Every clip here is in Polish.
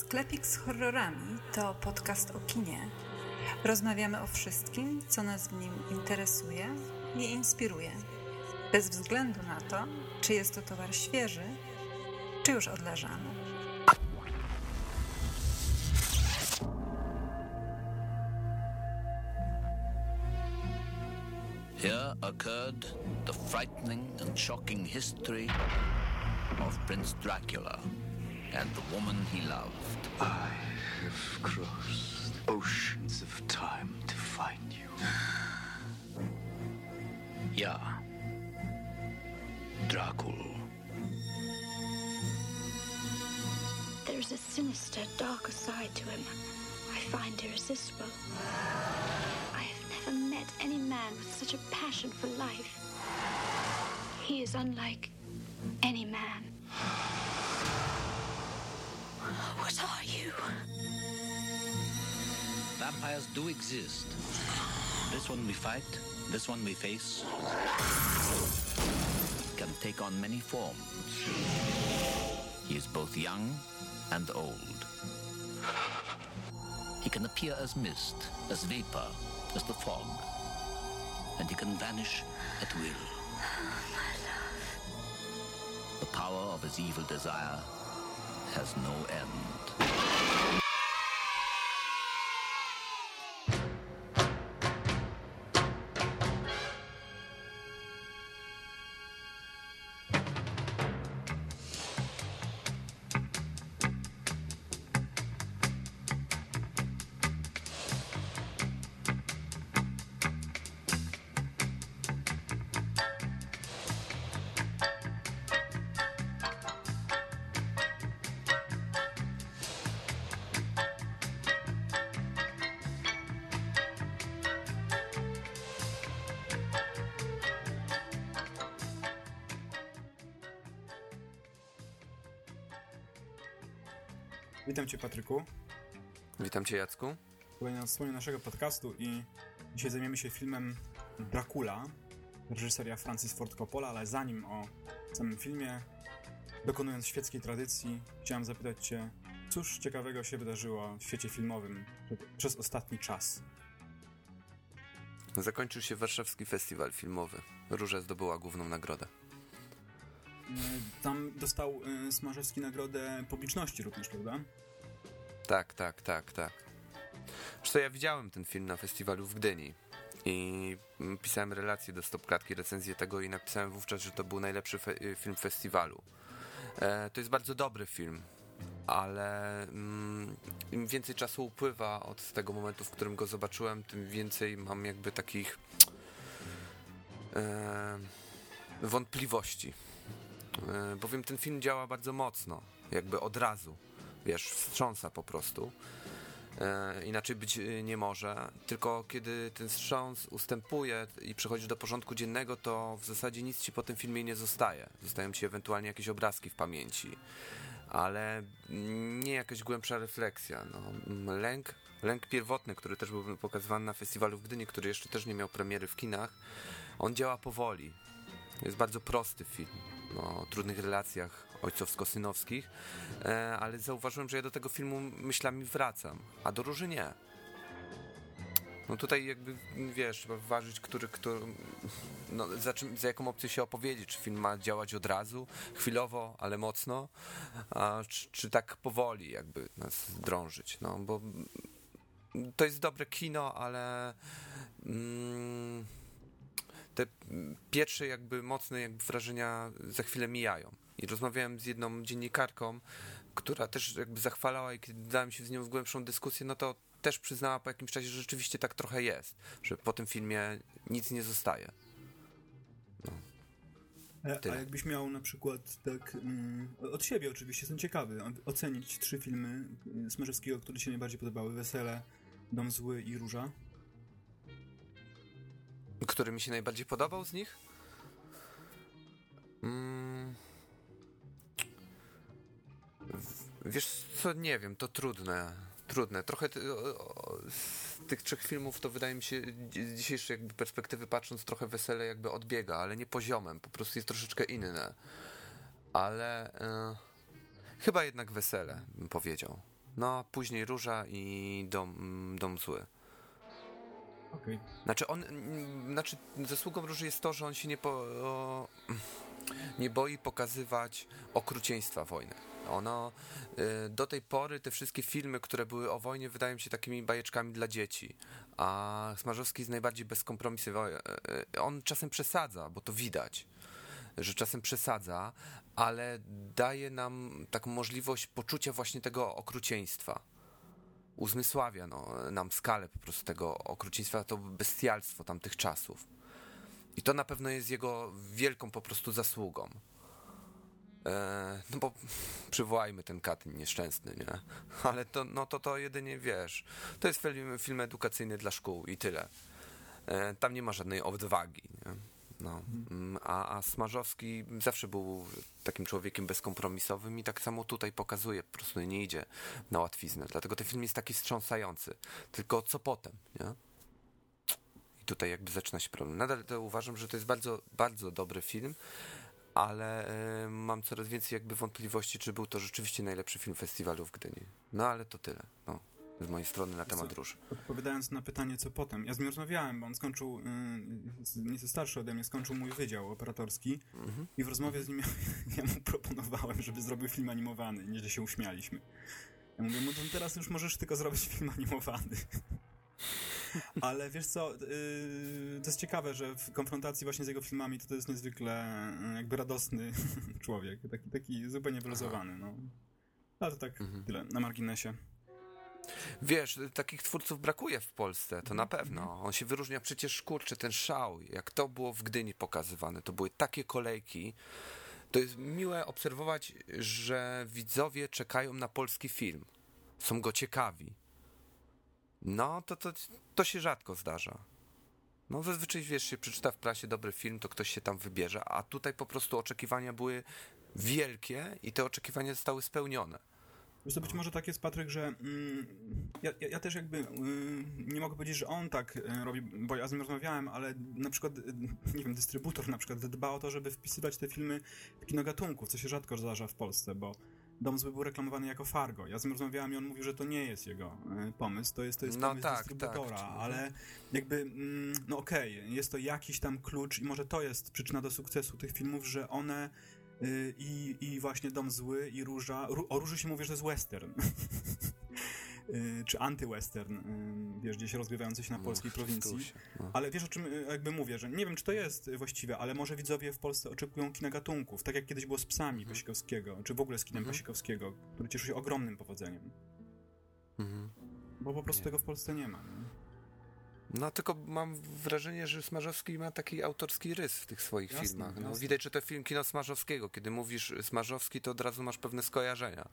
Sklepik z horrorami to podcast o kinie. Rozmawiamy o wszystkim, co nas w nim interesuje i inspiruje. Bez względu na to, czy jest to towar świeży, czy już odleżany. Here occurred the frightening and shocking history of Prince Dracula and the woman he loved. I have crossed oceans of time to find you. Ja, Dracul. There's a sinister, darker side to him I find irresistible. I have never met any man with such a passion for life. He is unlike any man. What are you? Vampires do exist. This one we fight, this one we face, can take on many forms. He is both young and old. He can appear as mist, as vapor, as the fog, and he can vanish at will. Oh, the power of his evil desire has no end. Witam Cię, Patryku. Witam Cię, Jacku. Kolejna odsłonie naszego podcastu i dzisiaj zajmiemy się filmem Dracula, reżyseria Francis Ford Coppola, ale zanim o samym filmie, dokonując świeckiej tradycji, chciałem zapytać Cię, cóż ciekawego się wydarzyło w świecie filmowym przez ostatni czas? Zakończył się warszawski festiwal filmowy. Róża zdobyła główną nagrodę. E, Tam dostał y, Smarzewski nagrodę publiczności również, prawda? Tak, tak, tak, tak. Zresztą ja widziałem ten film na festiwalu w Gdyni i mm, pisałem relację do Stopklatki, recenzję tego i napisałem wówczas, że to był najlepszy fe y, film festiwalu. E, to jest bardzo dobry film, ale mm, im więcej czasu upływa od tego momentu, w którym go zobaczyłem, tym więcej mam jakby takich e, wątpliwości. E, bowiem ten film działa bardzo mocno, jakby od razu, wiesz, wstrząsa po prostu. E, inaczej być e, nie może. Tylko kiedy ten wstrząs ustępuje i przechodzisz do porządku dziennego, to w zasadzie nic ci po tym filmie nie zostaje. Zostają ci ewentualnie jakieś obrazki w pamięci, ale nie jakaś głębsza refleksja. No, lęk, lęk pierwotny, który też był pokazywany na festiwalu w Gdyni, który jeszcze też nie miał premiery w kinach, on działa powoli. Jest bardzo prosty film o trudnych relacjach ojcowsko-synowskich, e, ale zauważyłem, że ja do tego filmu myślami wracam, a do Róży nie. No tutaj jakby, wiesz, trzeba ważyć, który, który no, za, czym, za jaką opcję się opowiedzieć, czy film ma działać od razu, chwilowo, ale mocno, a czy, czy tak powoli jakby nas drążyć, no bo to jest dobre kino, ale mm, te pierwsze jakby mocne jakby wrażenia za chwilę mijają. I rozmawiałem z jedną dziennikarką, która też jakby zachwalała i kiedy dałem się z nią w głębszą dyskusję, no to też przyznała po jakimś czasie, że rzeczywiście tak trochę jest, że po tym filmie nic nie zostaje. E, A jakbyś miał na przykład tak mm, od siebie oczywiście, jestem ciekawy, ocenić trzy filmy y, Smarzewskiego, które Ci się najbardziej podobały, Wesele, Dom Zły i Róża. Który mi się najbardziej podobał z nich? Mm. Wiesz co, nie wiem, to trudne. Trudne. Trochę z tych trzech filmów to wydaje mi się z dzisiejszej jakby perspektywy patrząc trochę wesele jakby odbiega, ale nie poziomem, po prostu jest troszeczkę inne. Ale e, chyba jednak wesele bym powiedział. No, później Róża i Dom, dom Zły. Okej. Znaczy on, znaczy zasługą Róży jest to, że on się nie, po, o, nie boi pokazywać okrucieństwa wojny. Ono, y, do tej pory te wszystkie filmy, które były o wojnie, wydają się takimi bajeczkami dla dzieci, a Smarzowski jest najbardziej bezkompromisowy. Y, y, On czasem przesadza, bo to widać, że czasem przesadza, ale daje nam taką możliwość poczucia właśnie tego okrucieństwa uzmysławia no, nam skalę po prostu tego okrucieństwa, to bestialstwo tamtych czasów. I to na pewno jest jego wielką po prostu zasługą. E, no bo przywołajmy ten Katyn nieszczęsny, nie? Ale to, no to, to jedynie wiesz. To jest film, film edukacyjny dla szkół i tyle. E, tam nie ma żadnej odwagi, nie? No. Mm, A, a Smarzowski zawsze był takim człowiekiem bezkompromisowym i tak samo tutaj pokazuje, po prostu nie idzie na łatwiznę. Dlatego ten film jest taki wstrząsający. Tylko co potem, nie? I tutaj jakby zaczyna się problem. Nadal to uważam, że to jest bardzo, bardzo dobry film, ale e, mam coraz więcej jakby wątpliwości, czy był to rzeczywiście najlepszy film festiwalu w Gdyni. No ale to tyle. No. Z mojej strony na temat Co? róż. Odpowiadając na pytanie, co potem. Ja z nim rozmawiałem, bo on skończył, y, z- nieco starszy ode mnie, skończył mój wydział operatorski i w rozmowie z nim ja mu proponowałem, żeby zrobił film animowany. Nieźle się uśmialiśmy. Ja mówię, no to teraz już możesz tylko zrobić film animowany. Ale wiesz co, yy, to jest ciekawe, że w konfrontacji właśnie z jego filmami to, to jest niezwykle y, jakby radosny człowiek, taki, taki zupełnie wyluzowany, no. Ale to tak tyle, na marginesie. Wiesz, takich twórców brakuje w Polsce, to na pewno. On się wyróżnia przecież, kurczę, ten szał, jak to było w Gdyni pokazywane, to były takie kolejki. To jest miłe obserwować, że widzowie czekają na polski film. Są go ciekawi. No, to, to, to się rzadko zdarza. No, zazwyczaj, wiesz, się przeczyta w prasie dobry film, to ktoś się tam wybierze, a tutaj po prostu oczekiwania były wielkie i te oczekiwania zostały spełnione. Wiesz to być może tak jest, Patryk, że mm, ja, ja, też jakby mm, nie mogę powiedzieć, że on tak e, robi, bo ja z nim rozmawiałem, ale na przykład, e, nie wiem, dystrybutor na przykład dba o to, żeby wpisywać te filmy w kino gatunków, co się rzadko zdarza w Polsce, bo Dom Zły był reklamowany jako Fargo. Ja z nim rozmawiałem i on mówił, że to nie jest jego e, pomysł, to jest, to jest No pomysł tak, dystrybutora, tak. ale jakby, mm, no okej, jest to jakiś tam klucz i może to jest przyczyna do sukcesu tych filmów, że one i, i właśnie Dom Zły i Róża, Ró- o Róży się mówi, że to jest western. Y, Czy antywestern, y, wiesz, gdzieś rozgrywający się na polskiej prowincji. No. Ale wiesz o czym y, jakby mówię, że nie wiem, czy to jest y, właściwe, ale może widzowie w Polsce oczekują kina gatunków, tak jak kiedyś było z psami Pasikowskiego, czy w ogóle z kinem Pasikowskiego, który cieszy się ogromnym powodzeniem. Mhm. Bo po prostu tego w Polsce nie ma. Nie? No tylko mam wrażenie, że Smarzowski ma taki autorski rys w tych swoich Jasne, filmach. No, jasne. widać, że to film kino Smarzowskiego. Kiedy mówisz Smarzowski, to od razu masz pewne skojarzenia,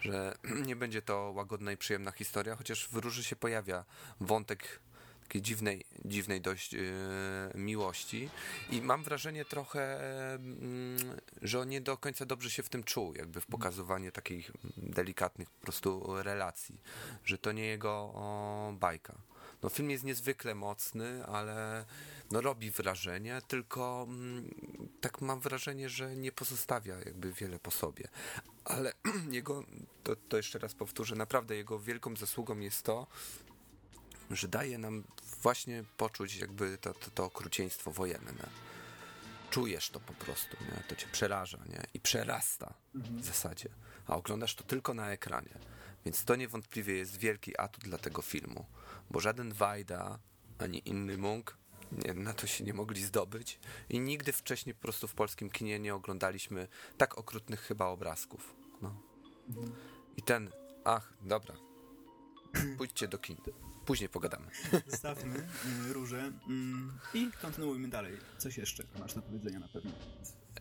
że nie będzie to łagodna i przyjemna historia, chociaż w Róży się pojawia wątek takiej dziwnej, dziwnej dość yy, miłości i mam wrażenie trochę, mm, że on nie do końca dobrze się w tym czuł, jakby w pokazywaniu takich delikatnych po prostu relacji, że to nie jego o, bajka. No film jest niezwykle mocny, ale no robi wrażenie, tylko mm, tak mam wrażenie, że nie pozostawia jakby wiele po sobie. Ale jego, to, to jeszcze raz powtórzę, naprawdę jego wielką zasługą jest to, że daje nam właśnie poczuć jakby to, to, to okrucieństwo wojenne. Czujesz to po prostu, nie? to cię przeraża nie? i przerasta w zasadzie, a oglądasz to tylko na ekranie. Więc to niewątpliwie jest wielki atut dla tego filmu, bo żaden Wajda ani inny Munk nie, na to się nie mogli zdobyć i nigdy wcześniej po prostu w polskim kinie nie oglądaliśmy tak okrutnych chyba obrazków. No. I ten, ach, dobra, pójdźcie do kin. Później pogadamy. Zostawmy y, róże mm, i kontynuujmy dalej. Coś jeszcze masz do powiedzenia na pewno.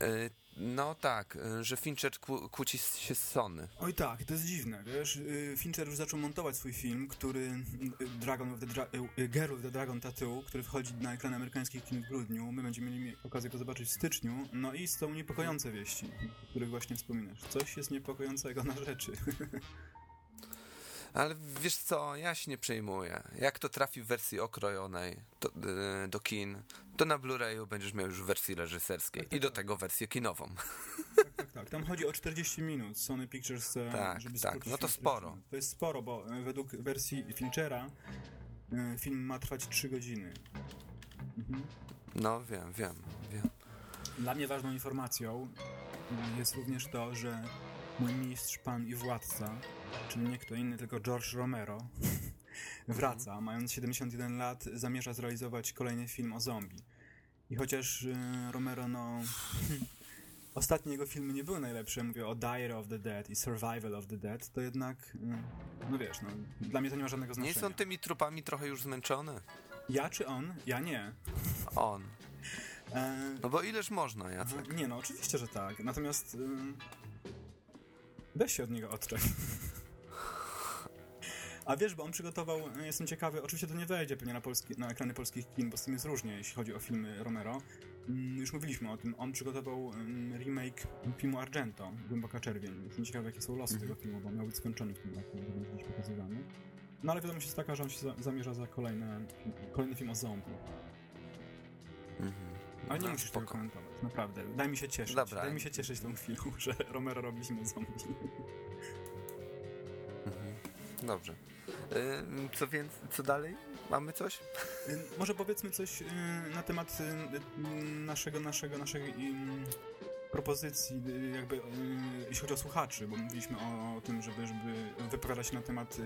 E, No tak, e, że Fincher kłó- kłóci się z Sony. Oj tak, to jest dziwne, wiesz, y, Fincher już zaczął montować swój film, który y, Dragon with the Dra y, Girl with the Dragon Tattoo, który wchodzi na ekrany amerykańskich kin w grudniu, my będziemy mieli okazję go zobaczyć w styczniu, no i są niepokojące wieści, o których właśnie wspominasz. Coś jest niepokojącego na rzeczy. Ale wiesz co, ja się nie przejmuję. Jak to trafi w wersji okrojonej to, e, do kin, to na Blu-rayu będziesz miał już w wersji reżyserskiej i do tego wersję kinową. tak, tak, tak. Tam chodzi o 40 minut. Sony Pictures chce, Tak, żeby tak. No to sporo. 40 minut. To jest sporo, bo e, według wersji Finchera e, film ma trwać 3 godziny. No wiem, wiem, wiem. Dla mnie ważną informacją jest również to, że mój mistrz, pan i władca, czyli nie kto inny, tylko George Romero, wraca. Mając 71 lat, zamierza zrealizować kolejny film o zombie. I chociaż y, Romero, no... Ostatnie jego filmy nie były najlepsze, mówię o Diary of the Dead i Survival of the Dead, to jednak, y, no wiesz, no, dla mnie to nie ma żadnego Nie znaczenia. są tymi trupami trochę już zmęczone? Ja czy on? Ja nie. On. E, No bo ileż można, Jacek? Aha, Nie, no oczywiście, że tak. Natomiast ym, weź się od niego odczep. A wiesz, bo on przygotował, y, jestem ciekawy, oczywiście to nie wejdzie pewnie na, polski, na ekrany polskich kin, bo z tym jest różnie, jeśli chodzi o filmy Romero. Ym, już mówiliśmy o tym, on przygotował ym, remake filmu Argento, Głęboka Czerwień. Jestem ciekawy, jakie są losy tego filmu, bo miał być skończony w tym roku, będzie pokazywany. No ale wiadomość jest taka, że on się za, zamierza za kolejne, kolejny film o zombie. Ale nie musisz tego komentować, naprawdę. Daj mi się cieszyć. Dobra. Daj mi się cieszyć tą chwilą, że Romero robi o zombie. Dobrze. Ym, Co więc, co dalej? Mamy coś? Może powiedzmy coś y, na temat y, y, naszego, naszego, naszej propozycji, jakby jeśli chodzi o słuchaczy, bo mówiliśmy o, o tym, żeby, żeby wypowiadać się na temat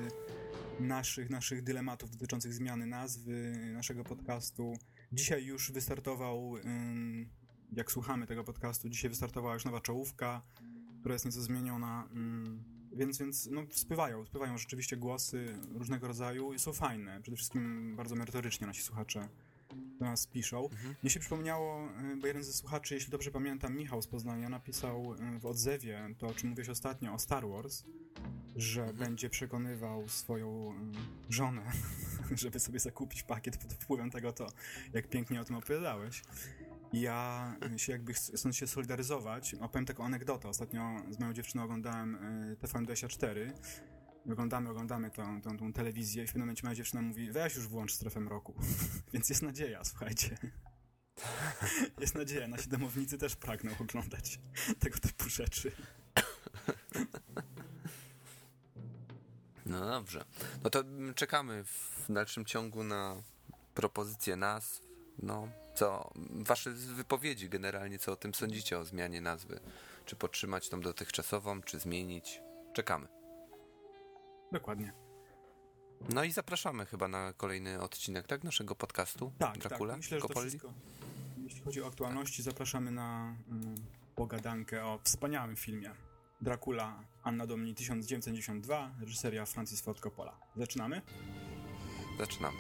naszych, naszych dylematów dotyczących zmiany nazwy naszego podcastu. Dzisiaj już wystartował, jak słuchamy tego podcastu, dzisiaj wystartowała już nowa czołówka, która jest nieco zmieniona. Więc, więc no, spływają, spływają rzeczywiście głosy różnego rodzaju i są fajne. Przede wszystkim bardzo merytorycznie nasi słuchacze do nas piszą. Mnie się przypomniało, y, bo jeden ze słuchaczy, jeśli dobrze pamiętam, Michał z Poznania, napisał y, w odzewie to, o czym mówiłeś ostatnio, o Star Wars, że będzie przekonywał swoją y, żonę, żeby sobie zakupić pakiet pod wpływem tego, to jak pięknie o tym opowiadałeś. Ja się jakby ch- chcąc się solidaryzować, opowiem taką anegdotę. Ostatnio z moją dziewczyną oglądałem y, TVN24. Oglądamy, oglądamy tą, tą, tą telewizję i w pewnym momencie moja dziewczyna mówi weź już włącz strefę mroku. Więc jest nadzieja, słuchajcie. Jest nadzieja, nasi domownicy też pragną oglądać tego typu rzeczy. No dobrze. No to czekamy w dalszym ciągu na propozycje nazw. No, co wasze wypowiedzi generalnie, co o tym sądzicie, o zmianie nazwy? Czy podtrzymać tą dotychczasową, czy zmienić? Czekamy. Dokładnie. No i zapraszamy chyba na kolejny odcinek, tak? Naszego podcastu Tak, Dracula? tak. Myślę, że to wszystko. Jeśli chodzi o aktualności, zapraszamy na mm, pogadankę o wspaniałym filmie. Dracula Anna Domini 1992, reżyseria Francis Ford Coppola. Zaczynamy? Zaczynamy.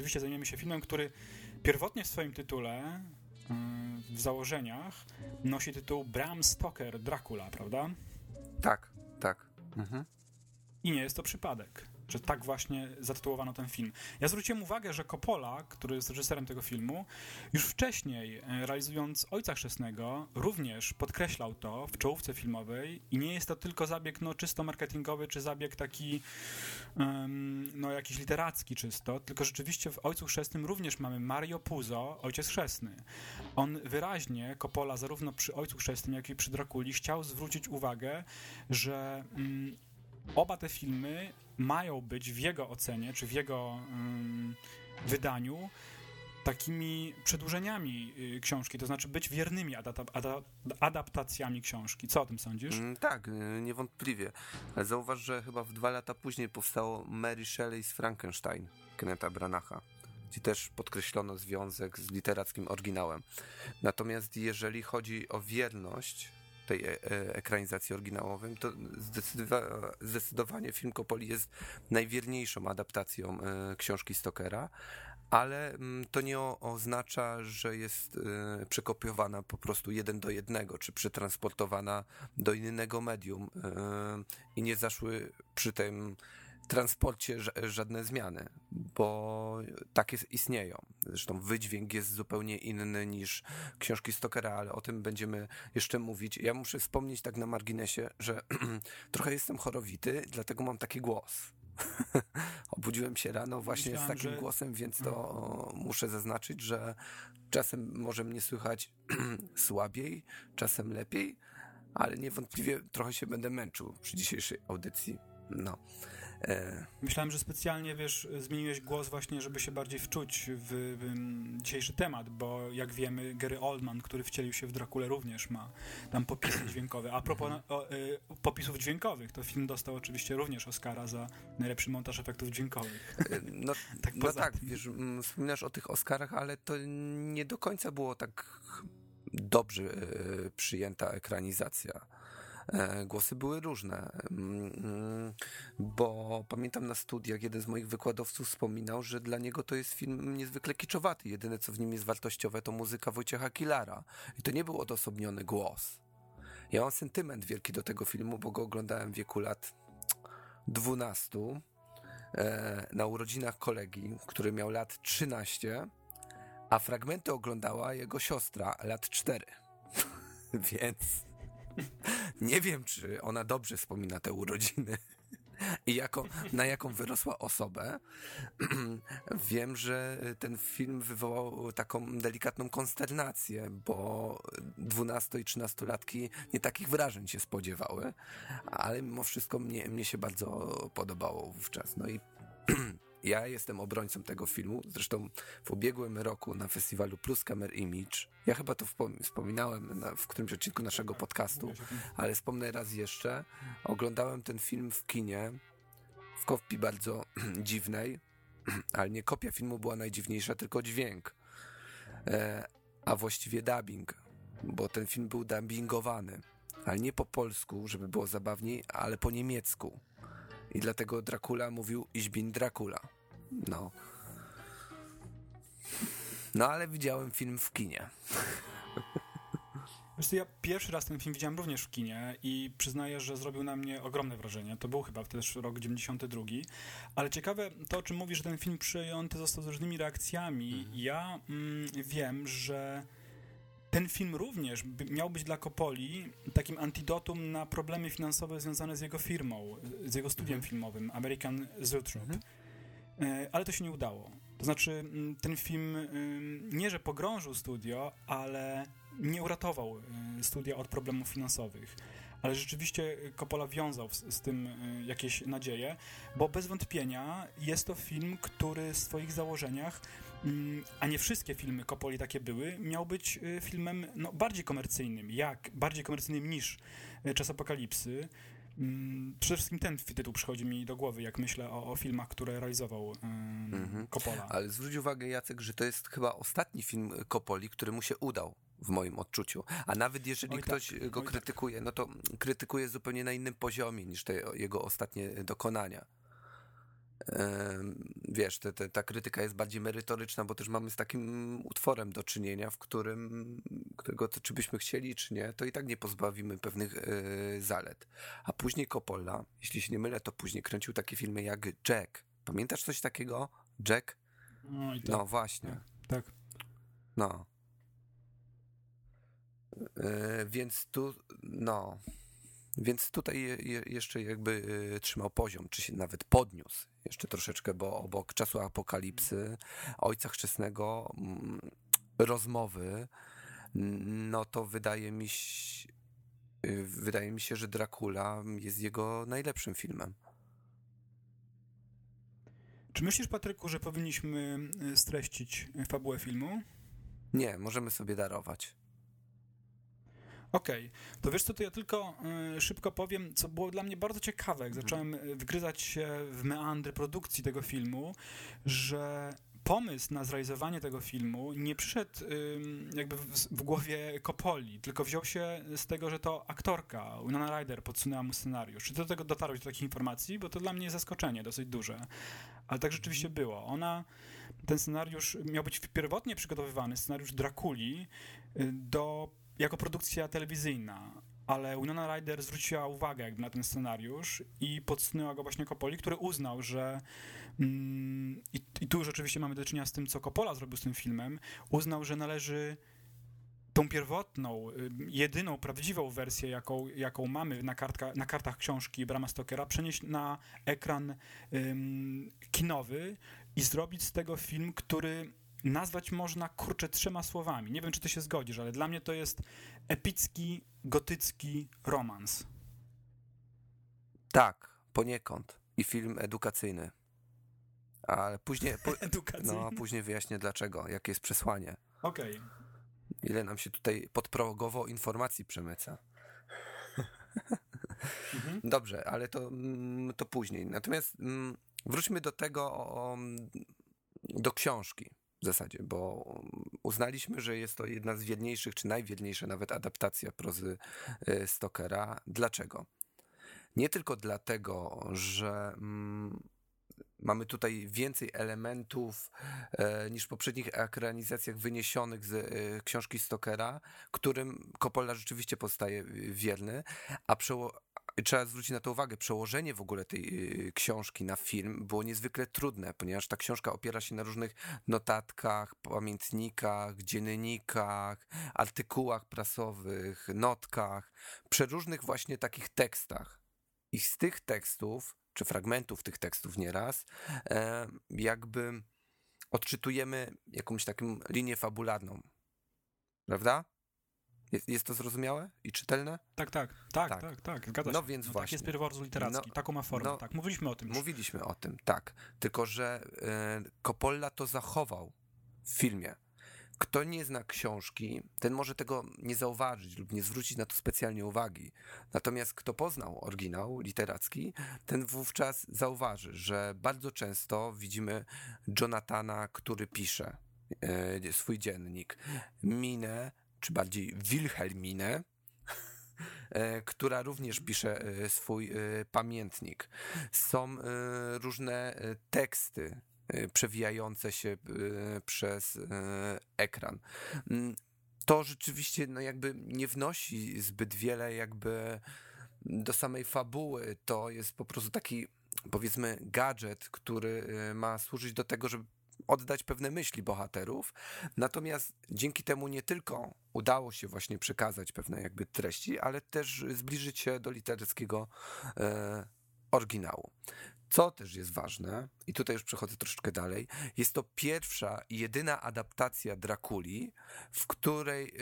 Rzeczywiście zajmiemy się filmem, który pierwotnie w swoim tytule, mm, w założeniach, nosi tytuł Bram Stoker Dracula, prawda? Tak, tak. Mhm. I nie jest to przypadek, że tak właśnie zatytułowano ten film. Ja zwróciłem uwagę, że Coppola, który jest reżyserem tego filmu, już wcześniej, e, realizując Ojca Chrzestnego, również podkreślał to w czołówce filmowej i nie jest to tylko zabieg no, czysto marketingowy, czy zabieg taki em, no, jakiś literacki czysto, tylko rzeczywiście w Ojcu Chrzestnym również mamy Mario Puzo, Ojciec Chrzestny. On wyraźnie, Coppola, zarówno przy Ojcu Chrzestnym, jak i przy Drakuli, chciał zwrócić uwagę, że mm, oba te filmy mają być w jego ocenie, czy w jego ym, wydaniu takimi przedłużeniami y, książki, to znaczy być wiernymi adaptacjami książki. Co o tym sądzisz? Mm, Tak, y, niewątpliwie. Zauważ, że chyba w dwa lata później powstało Mary Shelley z Frankenstein Kenneta Branacha, gdzie też podkreślono związek z literackim oryginałem. Natomiast jeżeli chodzi o wierność tej e- e- ekranizacji oryginałowym, to zdecydowa- zdecydowanie film Coppoli jest najwierniejszą adaptacją e, książki Stokera, ale mm, to nie oznacza, że jest przekopiowana po prostu jeden do jednego, czy przetransportowana do innego medium i nie zaszły przy tym transporcie żadne zmiany, bo takie istnieją. Zresztą wydźwięk jest zupełnie inny niż książki Stokera, ale o tym będziemy jeszcze mówić. Ja muszę wspomnieć tak na marginesie, że trochę jestem chorowity, dlatego mam taki głos. Obudziłem się rano właśnie Myślałem, z takim że... głosem, więc to muszę zaznaczyć, że czasem może mnie słychać słabiej, czasem lepiej, ale niewątpliwie trochę się będę męczył przy dzisiejszej audycji. No. E... Myślałem, że specjalnie, wiesz, zmieniłeś głos właśnie, żeby się bardziej wczuć w, w, dzisiejszy temat, bo jak wiemy, Gary Oldman, który wcielił się w Drakule również ma tam popisy dźwiękowe. A propos mhm. o, y, popisów dźwiękowych, to film dostał oczywiście również Oscara za najlepszy montaż efektów dźwiękowych. E, no tak, no tak wiesz, wspominasz o tych Oscarach, ale to nie do końca było tak dobrze y, przyjęta ekranizacja głosy były różne, mm, mm, bo pamiętam na studiach jeden z moich wykładowców wspominał, że dla niego to jest film niezwykle kiczowaty. Jedyne, co w nim jest wartościowe, to muzyka Wojciecha Kilara. I to nie był odosobniony głos. Ja mam sentyment wielki do tego filmu, bo go oglądałem w wieku lat 12 e, na urodzinach kolegi, który miał lat 13, a fragmenty oglądała jego siostra, lat 4. Więc nie wiem, czy ona dobrze wspomina te urodziny i jako, na jaką wyrosła osobę. Wiem, że ten film wywołał taką delikatną konsternację, bo 12 i 13 latki nie takich wrażeń się spodziewały, ale mimo wszystko mnie, mnie się bardzo podobało wówczas. No i ja jestem obrońcą tego filmu. Zresztą w ubiegłym roku na festiwalu Plus Camera Image, ja chyba to wspominałem na, w którymś odcinku naszego podcastu, ale wspomnę raz jeszcze. Oglądałem ten film w kinie, w kopii bardzo dziwnej, ale nie kopia filmu była najdziwniejsza, tylko dźwięk. E, a właściwie dubbing, bo ten film był dubbingowany, ale nie po polsku, żeby było zabawniej, ale po niemiecku. I dlatego Dracula mówił Ich Dracula. No. No ale widziałem film w kinie. Wiesz ja pierwszy raz ten film widziałem również w kinie i przyznaję, że zrobił na mnie ogromne wrażenie. To był chyba też rok 92. Ale ciekawe to, o czym mówisz, że ten film przyjęty został z różnymi reakcjami. Mhm. Ja mm, wiem, że ten film również miał być dla Coppoli takim antidotum na problemy finansowe związane z jego firmą, z jego studiem mhm. filmowym American Zoetrope. Mhm. E, ale to się nie udało. To znaczy, ten film nie, że pogrążył studio, ale nie uratował e, studia od problemów finansowych. Ale rzeczywiście Coppola wiązał z, tym e, jakieś nadzieje, bo bez wątpienia jest to film, który w swoich założeniach a nie wszystkie filmy Coppoli takie były, miał być filmem no, bardziej komercyjnym. Jak? Bardziej komercyjnym niż Czas Apokalipsy. Mm, przede wszystkim ten tytuł przychodzi mi do głowy, jak myślę o, o filmach, które realizował mhm. Coppola. Ale zwróć uwagę, Jacek, że to jest chyba ostatni film Coppoli, który mu się udał w moim odczuciu. A nawet jeżeli Oj, ktoś tak. go Oj, tak. krytykuje, tak. no to krytykuje zupełnie na innym poziomie niż te jego ostatnie dokonania wiesz, te, te, ta krytyka jest bardziej merytoryczna, bo też mamy z takim utworem do czynienia, w którym, którego to, czy byśmy chcieli, czy nie, to i tak nie pozbawimy pewnych yy, zalet. A później Coppola, jeśli się nie mylę, to później kręcił takie filmy jak Jack. Pamiętasz coś takiego? Jack? No, tak. no właśnie. Tak. No. Yy, więc tu, no, więc tutaj je, jeszcze jakby y, trzymał poziom, czy się nawet podniósł jeszcze troszeczkę, bo obok czasu apokalipsy, ojca chrzestnego, mm, rozmowy, no to wydaje mi się, y, wydaje mi się, że Dracula jest jego najlepszym filmem. Czy myślisz, Patryku, że powinniśmy y, streścić fabułę filmu? Nie, możemy sobie darować. Okej, okay. to wiesz co, to ja tylko y, szybko powiem, co było dla mnie bardzo ciekawe, jak mhm. zacząłem y, wgryzać się w meandry produkcji tego filmu, że pomysł na zrealizowanie tego filmu nie przyszedł y, jakby w, w, głowie Coppoli, tylko wziął się z tego, że to aktorka Winona Ryder podsunęła mu scenariusz. Czy do tego dotarłeś do takich informacji? Bo to dla mnie zaskoczenie dosyć duże. Ale tak rzeczywiście mhm. było. Ona, ten scenariusz miał być pierwotnie przygotowywany, scenariusz Drakuli, y, do jako produkcja telewizyjna, ale Winona Ryder zwróciła uwagę jakby na ten scenariusz i podsunęła go właśnie Coppoli, który uznał, że mm, i, i tu już oczywiście mamy do czynienia z tym, co Coppola zrobił z tym filmem, uznał, że należy tą pierwotną, y, jedyną prawdziwą wersję, jaką, jaką mamy na, kartka, na kartach książki Brama Stokera, przenieść na ekran ym, kinowy i zrobić z tego film, który nazwać można kurczę trzema słowami. Nie wiem, czy ty się zgodzisz, ale dla mnie to jest epicki, gotycki romans. Tak, poniekąd. I film edukacyjny. Ale później. Po, Edukacyjny. no, później wyjaśnię dlaczego, jakie jest przesłanie. Okej. Ile nam się tutaj podprogowo informacji przemyca. Mhm. Dobrze, ale to, mm, to później. Natomiast mm, wróćmy do tego, do książki w zasadzie, bo uznaliśmy, że jest to jedna z wiedniejszych, czy najwiedniejsza nawet adaptacja prozy e, Stokera. Dlaczego? Nie tylko dlatego, że mm, mamy tutaj więcej elementów e, niż w poprzednich ekranizacjach wyniesionych z e, książki Stokera, którym Coppola rzeczywiście pozostaje wierny, a przeło- trzeba zwrócić na to uwagę, przełożenie w ogóle tej y, książki na film było niezwykle trudne, ponieważ ta książka opiera się na różnych notatkach, pamiętnikach, dziennikach, artykułach prasowych, notkach, przeróżnych właśnie takich tekstach. I z tych tekstów, czy fragmentów tych tekstów nieraz, e, jakby odczytujemy jakąś taką linię fabularną. Prawda? Jest, jest to zrozumiałe i czytelne? Tak, tak, tak, Tak. tak, tak, zgadza No się. więc Tak właśnie. jest pierwowzór literacki, No, taką ma formę, no, tak. Mówiliśmy o tym już. Mówiliśmy o tym, tak. Tylko, że e, Coppola to zachował w filmie. Kto nie zna książki, ten może tego nie zauważyć lub nie zwrócić na to specjalnie uwagi. Natomiast kto poznał oryginał literacki, ten wówczas zauważy, że bardzo często widzimy Jonathana, który pisze e, swój dziennik, Minę, czy bardziej Wilhelminę, e, która również pisze e, swój e, pamiętnik. Są różne teksty przewijające się przez ekran. Mm, To rzeczywiście no jakby nie wnosi zbyt wiele jakby do samej fabuły. To jest po prostu taki powiedzmy gadżet, który ma służyć do tego, żeby oddać pewne myśli bohaterów. Natomiast dzięki temu nie tylko udało się właśnie przekazać pewne jakby treści, ale też zbliżyć się do literackiego e, oryginału. Co też jest ważne, i tutaj już przechodzę troszeczkę dalej, jest to pierwsza i jedyna adaptacja Drakuli, w której e,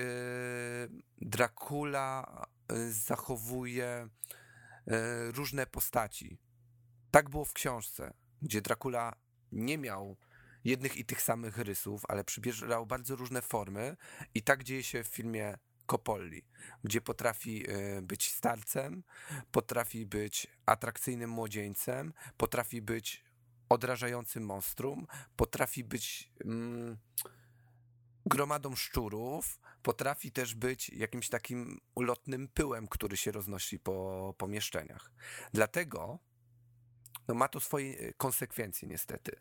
Dracula e, zachowuje e, różne postaci. Tak było w książce, gdzie Dracula nie miał jednych i tych samych rysów, ale przybierał bardzo różne formy i tak dzieje się w filmie Coppoli, gdzie potrafi e, być starcem, potrafi być atrakcyjnym młodzieńcem, potrafi być odrażającym monstrum, potrafi być mm, gromadą szczurów, potrafi też być jakimś takim ulotnym pyłem, który się roznosi po pomieszczeniach. Dlatego no ma to swoje e, konsekwencje niestety.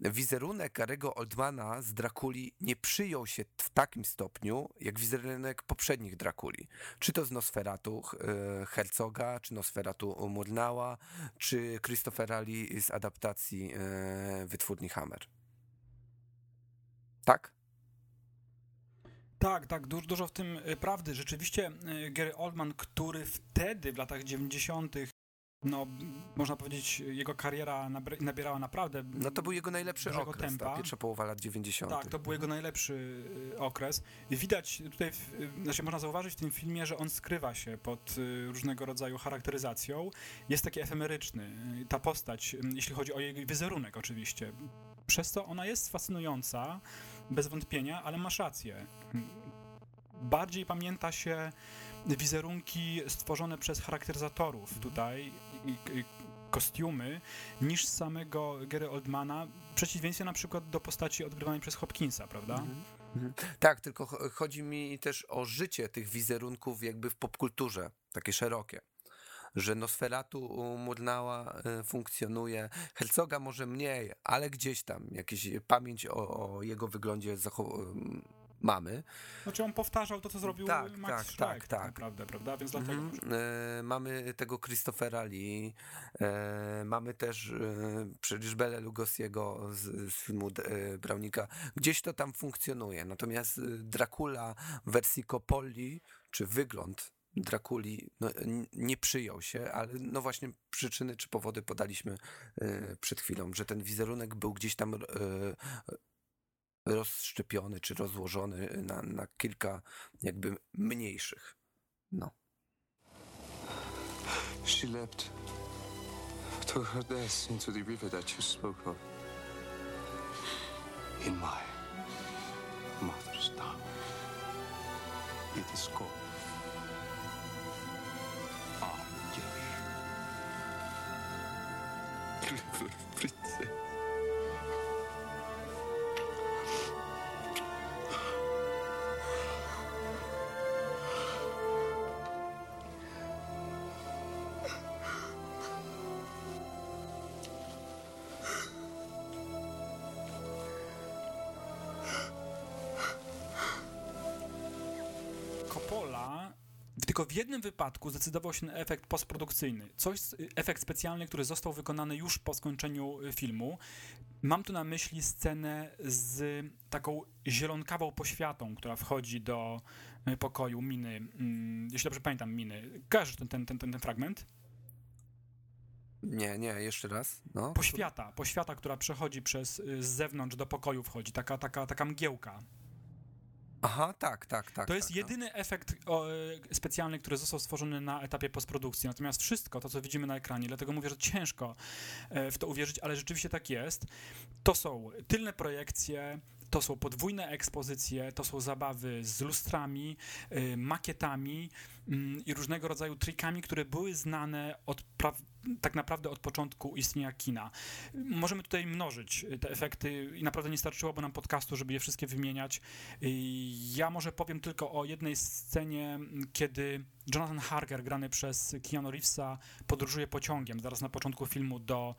Wizerunek Garego Oldmana z Drakuli nie przyjął się w takim stopniu, jak wizerunek poprzednich Drakuli. Czy to z Nosferatu e, Herzoga, czy Nosferatu Murnała, czy Christophera Lee z adaptacji e, wytwórni Hammer. Tak? Tak, tak, du- dużo w tym prawdy. Rzeczywiście Gary Oldman, który wtedy w latach 90. no można powiedzieć, jego kariera nabierała naprawdę No to był jego najlepszy okres, tempa. ta pierwsza połowa lat 90. Tak, to był jego najlepszy y, okres. Widać tutaj, y, znaczy można zauważyć w tym filmie, że on skrywa się pod y, różnego rodzaju charakteryzacją. Jest taki efemeryczny. Ta postać, jeśli chodzi o jej wizerunek oczywiście. Przez to ona jest fascynująca, bez wątpienia, ale masz rację. Bardziej pamięta się wizerunki stworzone przez charakteryzatorów tutaj, kostiumy, niż samego Gary Oldmana, w przeciwieństwie na przykład do postaci odgrywanej przez Hopkinsa, prawda? Mhm. Tak, tylko cho- chodzi mi też o życie tych wizerunków jakby w popkulturze, takie szerokie. Że Nosferatu u Murnała e, funkcjonuje, Herzoga może mniej, ale gdzieś tam jakieś pamięć o, o jego wyglądzie mamy. Znaczy on powtarzał to, co zrobił Tak, Max tak, Schreck, tak, tak. naprawdę, prawda? Więc dlatego... Mhm. E, mamy tego Christophera Lee, e, mamy też e, przecież Bela Lugosiego z, z filmu e, Brownika. Gdzieś to tam funkcjonuje, natomiast e, Dracula w wersji Coppoli, czy wygląd Drakuli no, nie przyjął się, ale no właśnie przyczyny czy powody podaliśmy e, przed chwilą, że ten wizerunek był gdzieś tam e, rozszczepiony czy rozłożony na, na kilka jakby mniejszych. No. She leapt to her death into the river that you spoke of. In my mother's tongue. It is called Angel. Clever princess. Tylko w jednym wypadku zdecydował się na efekt postprodukcyjny. Coś, efekt specjalny, który został wykonany już po skończeniu y, filmu. Mam tu na myśli scenę z taką zielonkawą poświatą, która wchodzi do y, pokoju Miny. Mm, Jeśli dobrze pamiętam, Miny. Kojarzysz ten, ten, ten, ten, ten fragment? Nie, nie, jeszcze raz. No. Poświata, poświata, która przechodzi przez y, z zewnątrz do pokoju wchodzi, taka, taka, taka mgiełka. Aha, tak, tak, tak. To jest tak, jedyny efekt o, e, specjalny, który został stworzony na etapie postprodukcji. Natomiast wszystko to, co widzimy na ekranie, dlatego mówię, że ciężko e, w to uwierzyć, ale rzeczywiście tak jest. To są tylne projekcje, to są podwójne ekspozycje, to są zabawy z lustrami, y, makietami mm, i różnego rodzaju trikami, które były znane od pra- tak naprawdę od początku istnienia kina. Możemy tutaj mnożyć te efekty i naprawdę nie starczyłoby nam podcastu, żeby je wszystkie wymieniać. Y, Ja może powiem tylko o jednej scenie, kiedy Jonathan Harker, grany przez Keanu Reevesa, podróżuje pociągiem zaraz na początku filmu do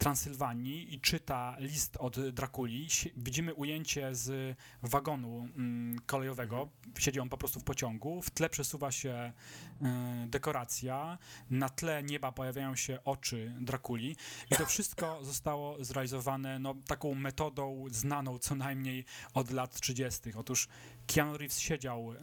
Transylwanii i czyta list od Drakuli. Widzimy ujęcie z wagonu mm, kolejowego. Siedzi on po prostu w pociągu. W tle przesuwa się y, dekoracja. Na tle nieba pojawiają się oczy Drakuli. I to wszystko zostało zrealizowane no, taką metodą znaną co najmniej od lat 30. Otóż Keanu Reeves siedział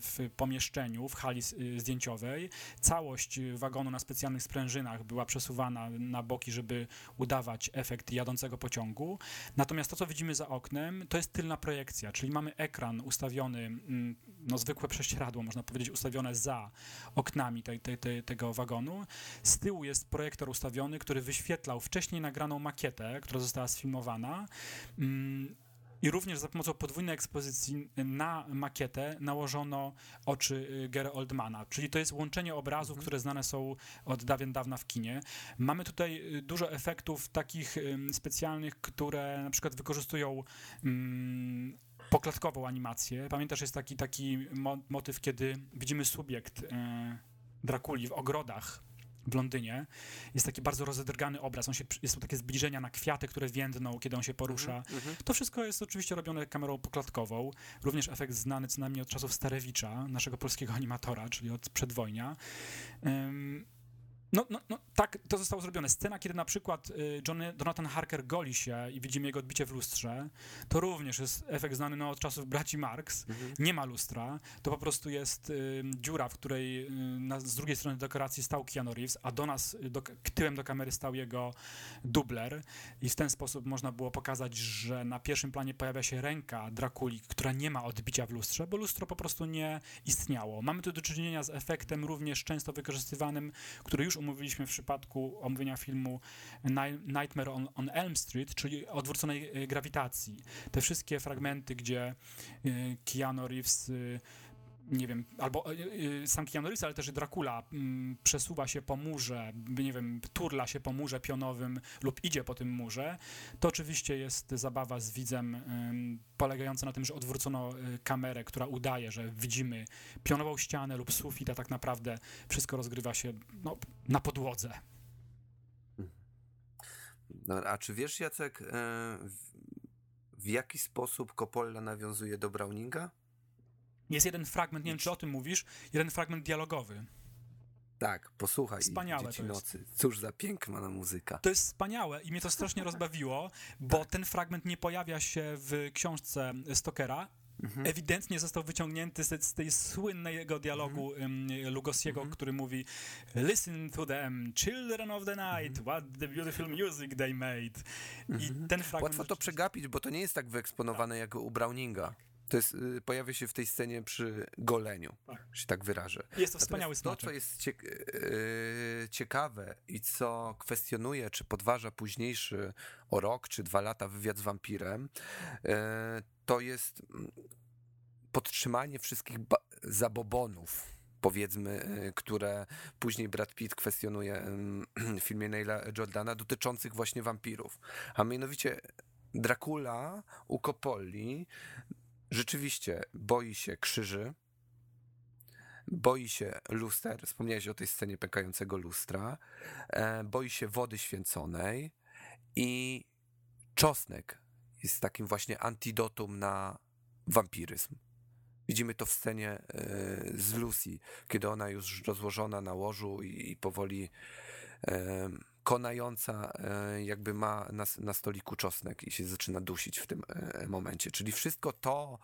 w pomieszczeniu, w hali y, zdjęciowej. Całość y, wagonu na specjalnych sprężynach była przesuwana na boki, żeby udawać efekt jadącego pociągu. Natomiast to, co widzimy za oknem, to jest tylna projekcja, czyli mamy ekran ustawiony, mm, no zwykłe prześcieradło, można powiedzieć, ustawione za oknami tej, tej, tej, tego wagonu. Z tyłu jest projektor ustawiony, który wyświetlał wcześniej nagraną makietę, która została sfilmowana. Mm, i również za pomocą podwójnej ekspozycji na makietę nałożono oczy y, Gary Oldmana, czyli to jest łączenie obrazów, które znane są od dawien dawna w kinie. Mamy tutaj y, dużo efektów takich specjalnych, które na przykład wykorzystują ym, poklatkową animację. Pamiętasz, jest taki, taki mo- motyw, kiedy widzimy subiekt y, Drakuli w ogrodach w Londynie. Jest taki bardzo rozedrgany obraz. On się, jest takie zbliżenia na kwiaty, które więdną, kiedy on się porusza. To wszystko jest oczywiście robione kamerą poklatkową. Również efekt znany co najmniej od czasów Starewicza, naszego polskiego animatora, czyli od przedwojnia. Ym, no, no, no, tak, to zostało zrobione. Scena, kiedy na przykład y, Johnny, Jonathan Harker goli się i widzimy jego odbicie w lustrze, to również jest efekt znany no, od czasów braci Marx. Nie ma lustra, to po prostu jest y, dziura, w której y, na, z drugiej strony dekoracji stał Keanu Reeves, a do nas, y, do, tyłem do kamery stał jego dubler i w ten sposób można było pokazać, że na pierwszym planie pojawia się ręka Drakuli, która nie ma odbicia w lustrze, bo lustro po prostu nie istniało. Mamy tu do czynienia z efektem również często wykorzystywanym, który już omówiliśmy w przypadku omówienia filmu Ni- Nightmare on, on Elm Street, czyli odwróconej y, grawitacji. Te wszystkie fragmenty, gdzie y, Keanu Reeves y, nie wiem, albo y, y, sam Keanu ale też Dracula mm, przesuwa się po murze, nie wiem, turla się po murze pionowym lub idzie po tym murze, to oczywiście jest zabawa z widzem polegająca na tym, że odwrócono y, kamerę, która udaje, że widzimy pionową ścianę lub sufit, a tak naprawdę wszystko rozgrywa się no, na podłodze. A czy wiesz, Jacek, e, w- w jaki sposób Coppola nawiązuje do Browninga? Jest jeden fragment, nie wiem czy o tym mówisz, jeden fragment dialogowy. Tak, posłuchaj. Wspaniałe Dzieci nocy. Cóż za piękna muzyka. To jest wspaniałe i mnie to strasznie rozbawiło, bo ten fragment nie pojawia się w książce Stokera. Ewidentnie został wyciągnięty z, z tej słynnego dialogu um, Lugosiego, który mówi Listen to them, children of the night, what the beautiful music they made. I ten fragment... Łatwo to przegapić, bo to nie jest tak wyeksponowane jak u Browninga. To jest, y, pojawia się w tej scenie przy goleniu, Tak. że się tak wyrażę. Jest to wspaniały Natomiast To, co smaczek. jest ciek- y, ciekawe i co kwestionuje, czy podważa późniejszy o rok czy dwa lata wywiad z wampirem, y, to jest mm, podtrzymanie wszystkich zabobonów powiedzmy, y, które później Brad Pitt kwestionuje ym, w filmie Neila Jordana dotyczących właśnie wampirów. A mianowicie Dracula u Coppoli rzeczywiście boi się krzyży, boi się luster, wspomniałeś o tej scenie pękającego lustra, e, boi się wody święconej i czosnek jest takim właśnie antidotum na wampiryzm. Widzimy to w scenie e, z Lucy, kiedy ona już rozłożona na łożu i, powoli e, konająca e, jakby ma na, na stoliku czosnek i się zaczyna dusić w tym e, momencie. Czyli wszystko to,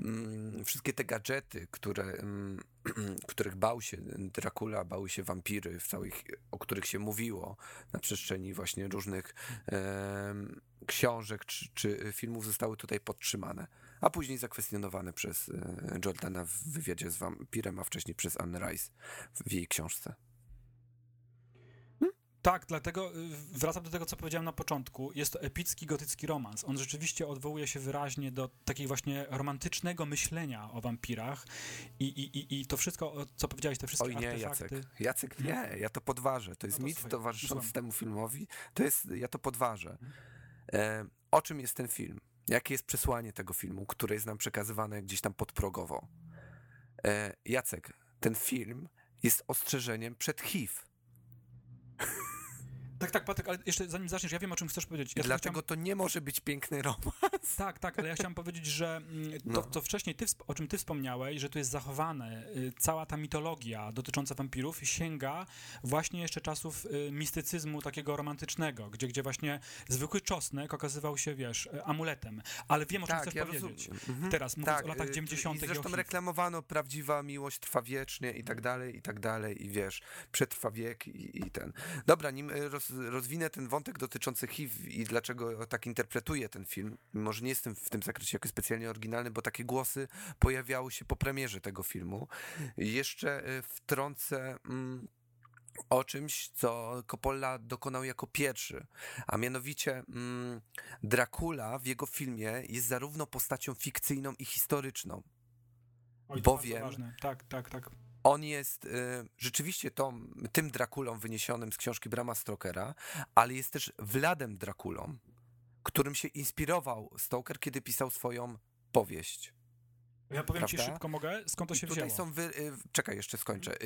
mm, wszystkie te gadżety, które, mm, których bał się Dracula, bały się wampiry, w całych, o których się mówiło na przestrzeni właśnie różnych em, książek czy, czy filmów zostały tutaj podtrzymane, a później zakwestionowane przez e, Jordana w wywiadzie z wampirem, a wcześniej przez Anne Rice w jej książce. Tak, dlatego y, wracam do tego, co powiedziałem na początku. Jest to epicki, gotycki romans. On rzeczywiście odwołuje się wyraźnie do takiego właśnie romantycznego myślenia o wampirach i, i, i, i to wszystko, co powiedziałeś, te wszystkie Oj nie, artefakty. Jacek. Jacek, nie, ja to podważę. To jest No to mit towarzyszący temu filmowi. To jest, ja to podważę. E, o czym jest ten film? Jakie jest przesłanie tego filmu, które jest nam przekazywane gdzieś tam podprogowo? E, Jacek, ten film jest ostrzeżeniem przed HIV. Tak, tak, Patryk, ale jeszcze zanim zaczniesz, ja wiem, o czym chcesz powiedzieć. Ja Dlatego to nie może być piękny romans. Tak, tak, ale ja chciałem powiedzieć, że mm, to, No. co wcześniej, ty, o czym ty wspomniałeś, że tu jest zachowane, y, cała ta mitologia dotycząca wampirów sięga właśnie jeszcze czasów y, mistycyzmu takiego romantycznego, gdzie, gdzie właśnie zwykły czosnek okazywał się, wiesz, y, amuletem. Ale wiem, o czym chcesz powiedzieć. Mhm. Teraz, mówiąc o latach y, 90. I i zresztą HIV. reklamowano prawdziwa miłość trwa wiecznie i tak dalej, i tak dalej, i wiesz, przetrwa wiek i, i ten. Dobra, nim y, roz, rozwinę ten wątek dotyczący HIV i dlaczego tak interpretuję ten film, mimo że nie jestem w tym zakresie jakoś specjalnie oryginalny, bo takie głosy pojawiały się po premierze tego filmu. Jeszcze y, wtrącę... Mm, o czymś, co Coppola dokonał jako pierwszy, a mianowicie mm, Dracula w jego filmie jest zarówno postacią fikcyjną i historyczną. Oj, bowiem-. Tak, tak, tak. On jest y, rzeczywiście tą, tym Drakulą wyniesionym z książki Brama Stokera, ale jest też Wladem Drakulą, którym się inspirował Stoker, kiedy pisał swoją powieść. Ja powiem ci Prawda? szybko, mogę? Skąd to się tutaj wzięło? są wy... y, Czekaj, jeszcze skończę.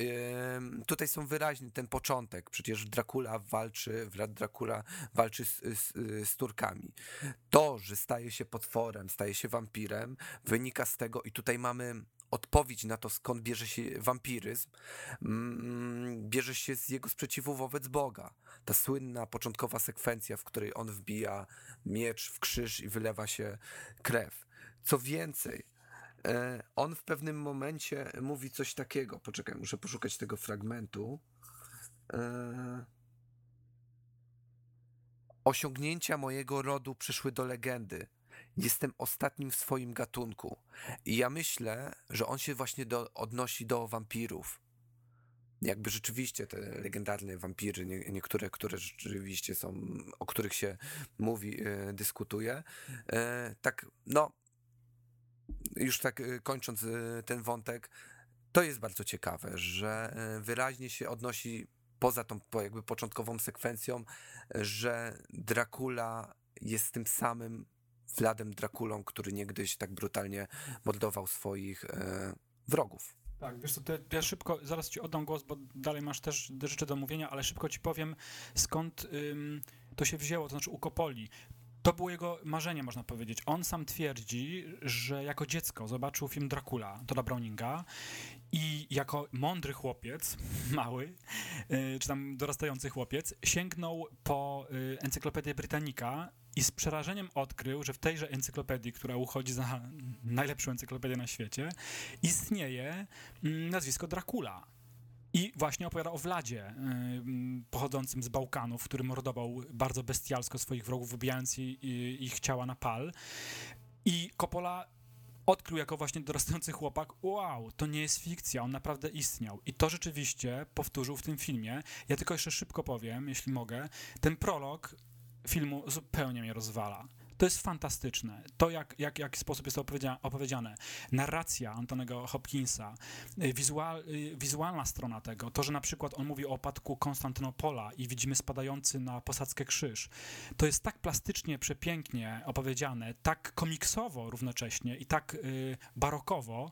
Ym, tutaj są wyraźny ten początek. Przecież Dracula walczy, Vlad Dracula walczy z, z, z Turkami. To, że staje się potworem, staje się wampirem, wynika z tego, i tutaj mamy odpowiedź na to, skąd bierze się wampiryzm, mm, bierze się z jego sprzeciwu wobec Boga. Ta słynna początkowa sekwencja, w której on wbija miecz w krzyż i wylewa się krew. Co więcej, E, on w pewnym momencie mówi coś takiego. Poczekaj, muszę poszukać tego fragmentu. E, Osiągnięcia mojego rodu przyszły do legendy. Jestem ostatnim w swoim gatunku. I ja myślę, że on się właśnie do, odnosi do wampirów. Jakby rzeczywiście te legendarne wampiry, nie, niektóre, które rzeczywiście są, o których się mówi, e, dyskutuje. E, tak, no, już tak y, kończąc y, ten wątek, to jest bardzo ciekawe, że y, wyraźnie się odnosi poza tą jakby początkową sekwencją, że Dracula jest tym samym Wladem Drakulą, który niegdyś tak brutalnie mordował swoich e, wrogów. Tak, wiesz co, to ja szybko, zaraz ci oddam głos, bo dalej masz też rzeczy do mówienia, ale szybko ci powiem, skąd ym, to się wzięło, to znaczy u Kopoli. To było jego marzenie, można powiedzieć. On sam twierdzi, że jako dziecko zobaczył film Dracula Toda Browninga i jako mądry chłopiec, mały, y, czy tam dorastający chłopiec, sięgnął po y, Encyklopedię Britannica i z przerażeniem odkrył, że w tejże encyklopedii, która uchodzi za najlepszą encyklopedię na świecie, istnieje mm, nazwisko Dracula. I właśnie opowiada o Vladzie, y, pochodzącym z Bałkanów, który mordował bardzo bestialsko swoich wrogów, wybijając ich ciała na pal. I Coppola odkrył jako właśnie dorastający chłopak, wow, to nie jest fikcja, on naprawdę istniał. I to rzeczywiście powtórzył w tym filmie. Ja tylko jeszcze szybko powiem, jeśli mogę, ten prolog filmu zupełnie mnie rozwala. To jest fantastyczne. To, jak, jak, jak sposób jest to opowiedziane. Narracja Antonego Hopkinsa, y, wizual, y, wizualna strona tego, to, że na przykład on mówi o opadku Konstantynopola i widzimy spadający na posadzkę krzyż. To jest tak plastycznie, przepięknie opowiedziane, tak komiksowo równocześnie i tak y, barokowo,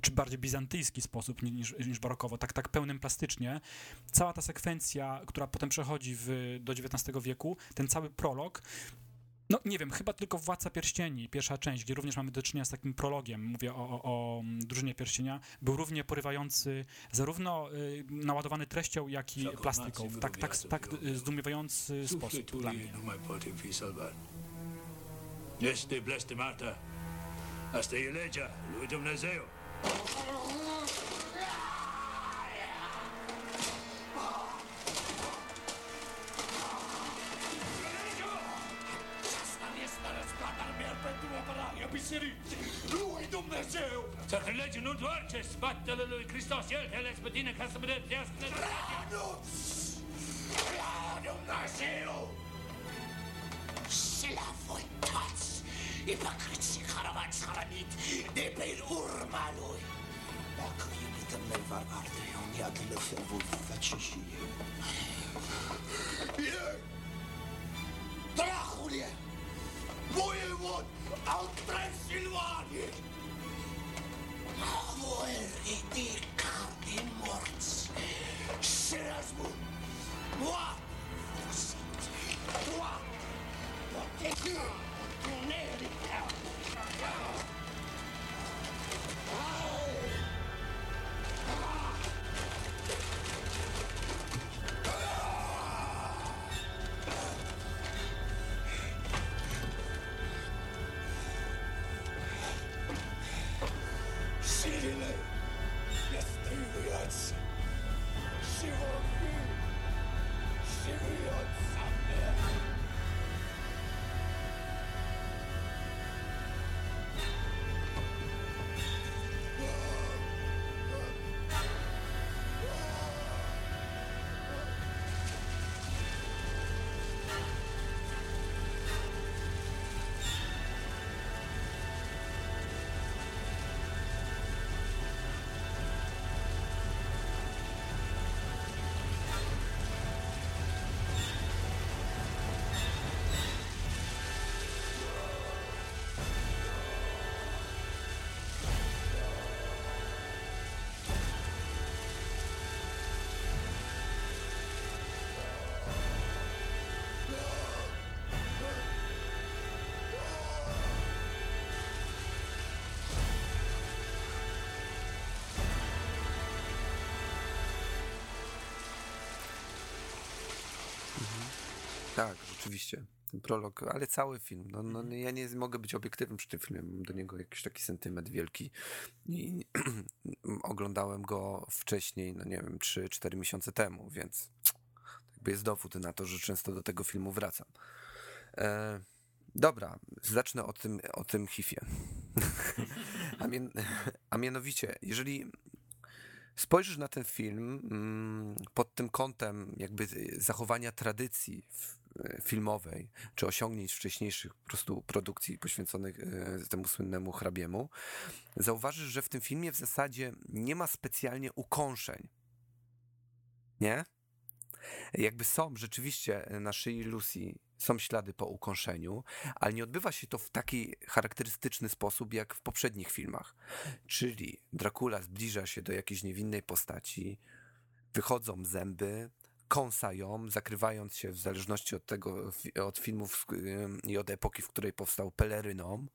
czy bardziej bizantyjski sposób niż, niż barokowo, tak, tak pełnym plastycznie. Cała ta sekwencja, która potem przechodzi w, do XIX wieku, ten cały prolog, no nie wiem, chyba tylko Władca Pierścieni, pierwsza część, gdzie również mamy do czynienia z takim prologiem, mówię o, o, o drużynie Pierścienia, był równie porywający, zarówno y, naładowany treścią, jak i plastyką. Tak, tak, tak y, zdumiewający sposób dla mnie. Este bleste Marta, hasta ileja, lui Dumnezeu. Biseriți! Lui Dumnezeu! Sacrilege nu întoarce spatele lui Hristos, El te ales pe tine ca să mânătească Nu! La Dumnezeu! Și la voi toți, ipocrit și caravați hranit de pe urma lui. Dacă iubită mea va arde, un iad le voi face și eu. Ei! Dracule! воевод от Трансильвании. Voy ridicar de morts. Serás un... Moi, toi, protecteur, ton air Tak, rzeczywiście. Ten prolog, ale cały film. No, no, mhm. ja nie mogę być obiektywnym przy tym filmie. Mam do niego jakiś taki sentyment wielki. I oglądałem go wcześniej, no nie wiem, 3-4 miesiące temu, więc jakby jest dowód na to, że często do tego filmu wracam. E, dobra, zacznę o tym, o tym hifie. a, a mianowicie, jeżeli spojrzysz na ten film mm, pod tym kątem jakby zachowania tradycji e, filmowej, czy osiągnięć wcześniejszych po prostu produkcji poświęconych e, temu słynnemu hrabiemu, zauważysz, że w tym filmie w zasadzie nie ma specjalnie ukąszeń. Nie? Jakby są rzeczywiście na szyi Lucy są ślady po ukąszeniu, ale nie odbywa się to w taki charakterystyczny sposób jak w poprzednich filmach. Czyli Dracula zbliża się do jakiejś niewinnej postaci, wychodzą zęby, kąsają, zakrywając się w zależności od tego, od filmów ym, i od epoki, w której powstał peleryną.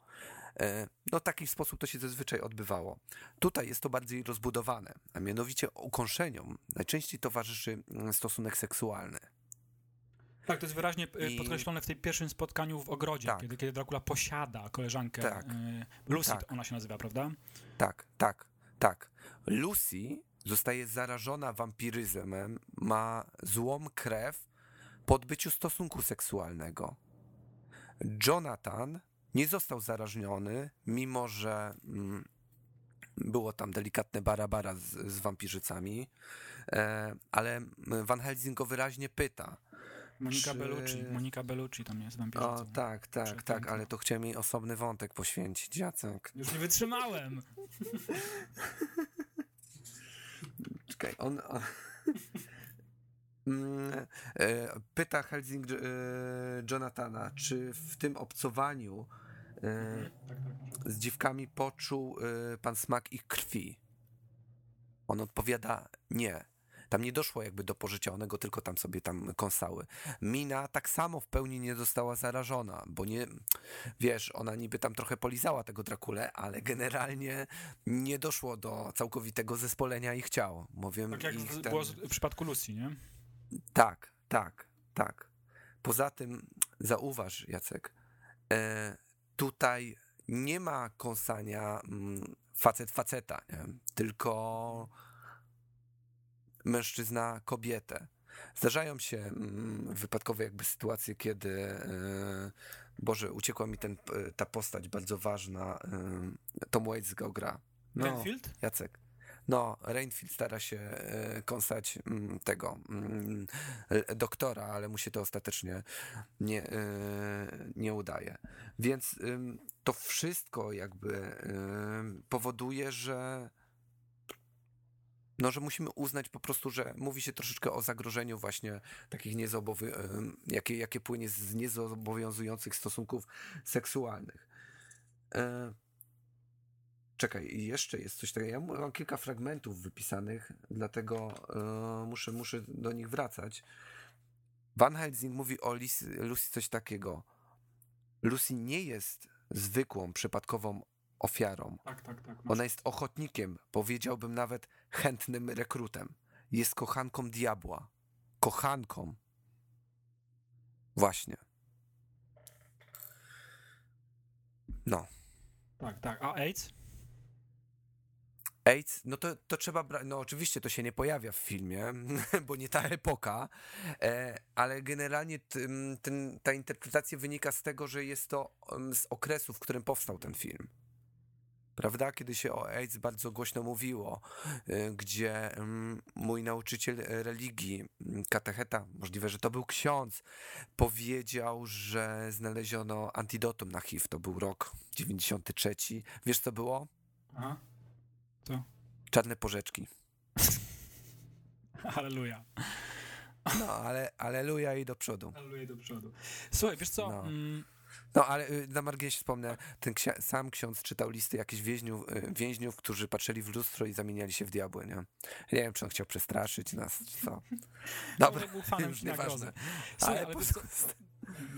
E, No, taki sposób to się zazwyczaj odbywało. Tutaj jest to bardziej rozbudowane, a mianowicie ukąszeniom najczęściej towarzyszy mm, stosunek seksualny. Tak, to jest wyraźnie e, I- podkreślone w tej pierwszym spotkaniu w ogrodzie, Tak. kiedy, kiedy Dracula posiada koleżankę Tak. e, Lucy, Tak. ona się nazywa, prawda? Tak, tak, tak. Lucy zostaje zarażona wampiryzmem, ma złą krew po odbyciu stosunku seksualnego. Jonathan nie został zarażony, mimo że mm, było tam delikatne barabara z, z wampirzycami, e, ale Van Helsing go wyraźnie pyta. Monika Czy- Bellucci, Monika Bellucci tam jest wampirzycą. O, tak, tak, tak, Przepiękna. ale to chciałem jej osobny wątek poświęcić, Jacek. Już nie wytrzymałem. Czekaj, on. on Mm, e, Pyta Helsing e, Jonathana, czy w tym obcowaniu e, z dziwkami poczuł pan smak ich krwi. On odpowiada nie. Tam nie doszło jakby do pożycia, one go tylko tam sobie tam kąsały. Mina tak samo w pełni nie została zarażona, bo nie, wiesz, ona niby tam trochę polizała tego Drakule, ale generalnie nie doszło do całkowitego zespolenia ich ciał. Mówię, Tak jak ten- było w przypadku Lucy, nie? tak, tak, tak. Poza tym zauważ, Jacek, e, tutaj nie ma kąsania mm, facet faceta, nie? tylko mężczyzna kobietę. Zdarzają się mm, wypadkowe jakby sytuacje, kiedy e, Boże, uciekła mi ten, e, ta postać bardzo ważna, e, Tom Waits go gra. No, Renfield? Jacek. No, Rainfield stara się kąsać mm, tego mm, doktora, ale mu się to ostatecznie nie, nie udaje. Więc to wszystko jakby powoduje, że no, że musimy uznać po prostu, że mówi się troszeczkę o zagrożeniu właśnie takich niezobowy, jakie, jakie płynie z niezobowiązujących stosunków seksualnych. E, Czekaj, jeszcze jest coś takiego. Ja mam kilka fragmentów wypisanych, dlatego e, muszę, muszę do nich wracać. Van Helsing mówi o Lucy, Lucy coś takiego. Lucy nie jest zwykłą, przypadkową ofiarą. Tak, tak, tak. Ona jest ochotnikiem, powiedziałbym nawet chętnym rekrutem. Jest kochanką diabła. Kochanką. Właśnie. No. Tak, tak. A AIDS? AIDS, no to, to trzeba brać, no oczywiście to się nie pojawia w filmie, bo nie ta epoka, e, ale generalnie ten, ta interpretacja wynika z tego, że jest to z okresu, w którym powstał ten film. Prawda? Kiedy się o AIDS bardzo głośno mówiło, e, gdzie em, mój nauczyciel religii, m, katecheta, możliwe, że to był ksiądz, powiedział, że znaleziono antidotum na HIV. To był rok 93. Wiesz co było? Aha. Co? Czarne porzeczki. Halleluja. No, ale aleluja i do przodu. Halleluja do przodu. Słuchaj, wiesz co? No. Mm, No, ale y, na marginesie wspomnę, ten ksia- sam ksiądz czytał listy jakichś więźniów, y, więźniów, którzy patrzyli w lustro i zamieniali się w diabły, nie? Nie wiem, czy on chciał przestraszyć nas, czy co. Dobra, był fanem już nieważne. Słuchaj, Ale ale po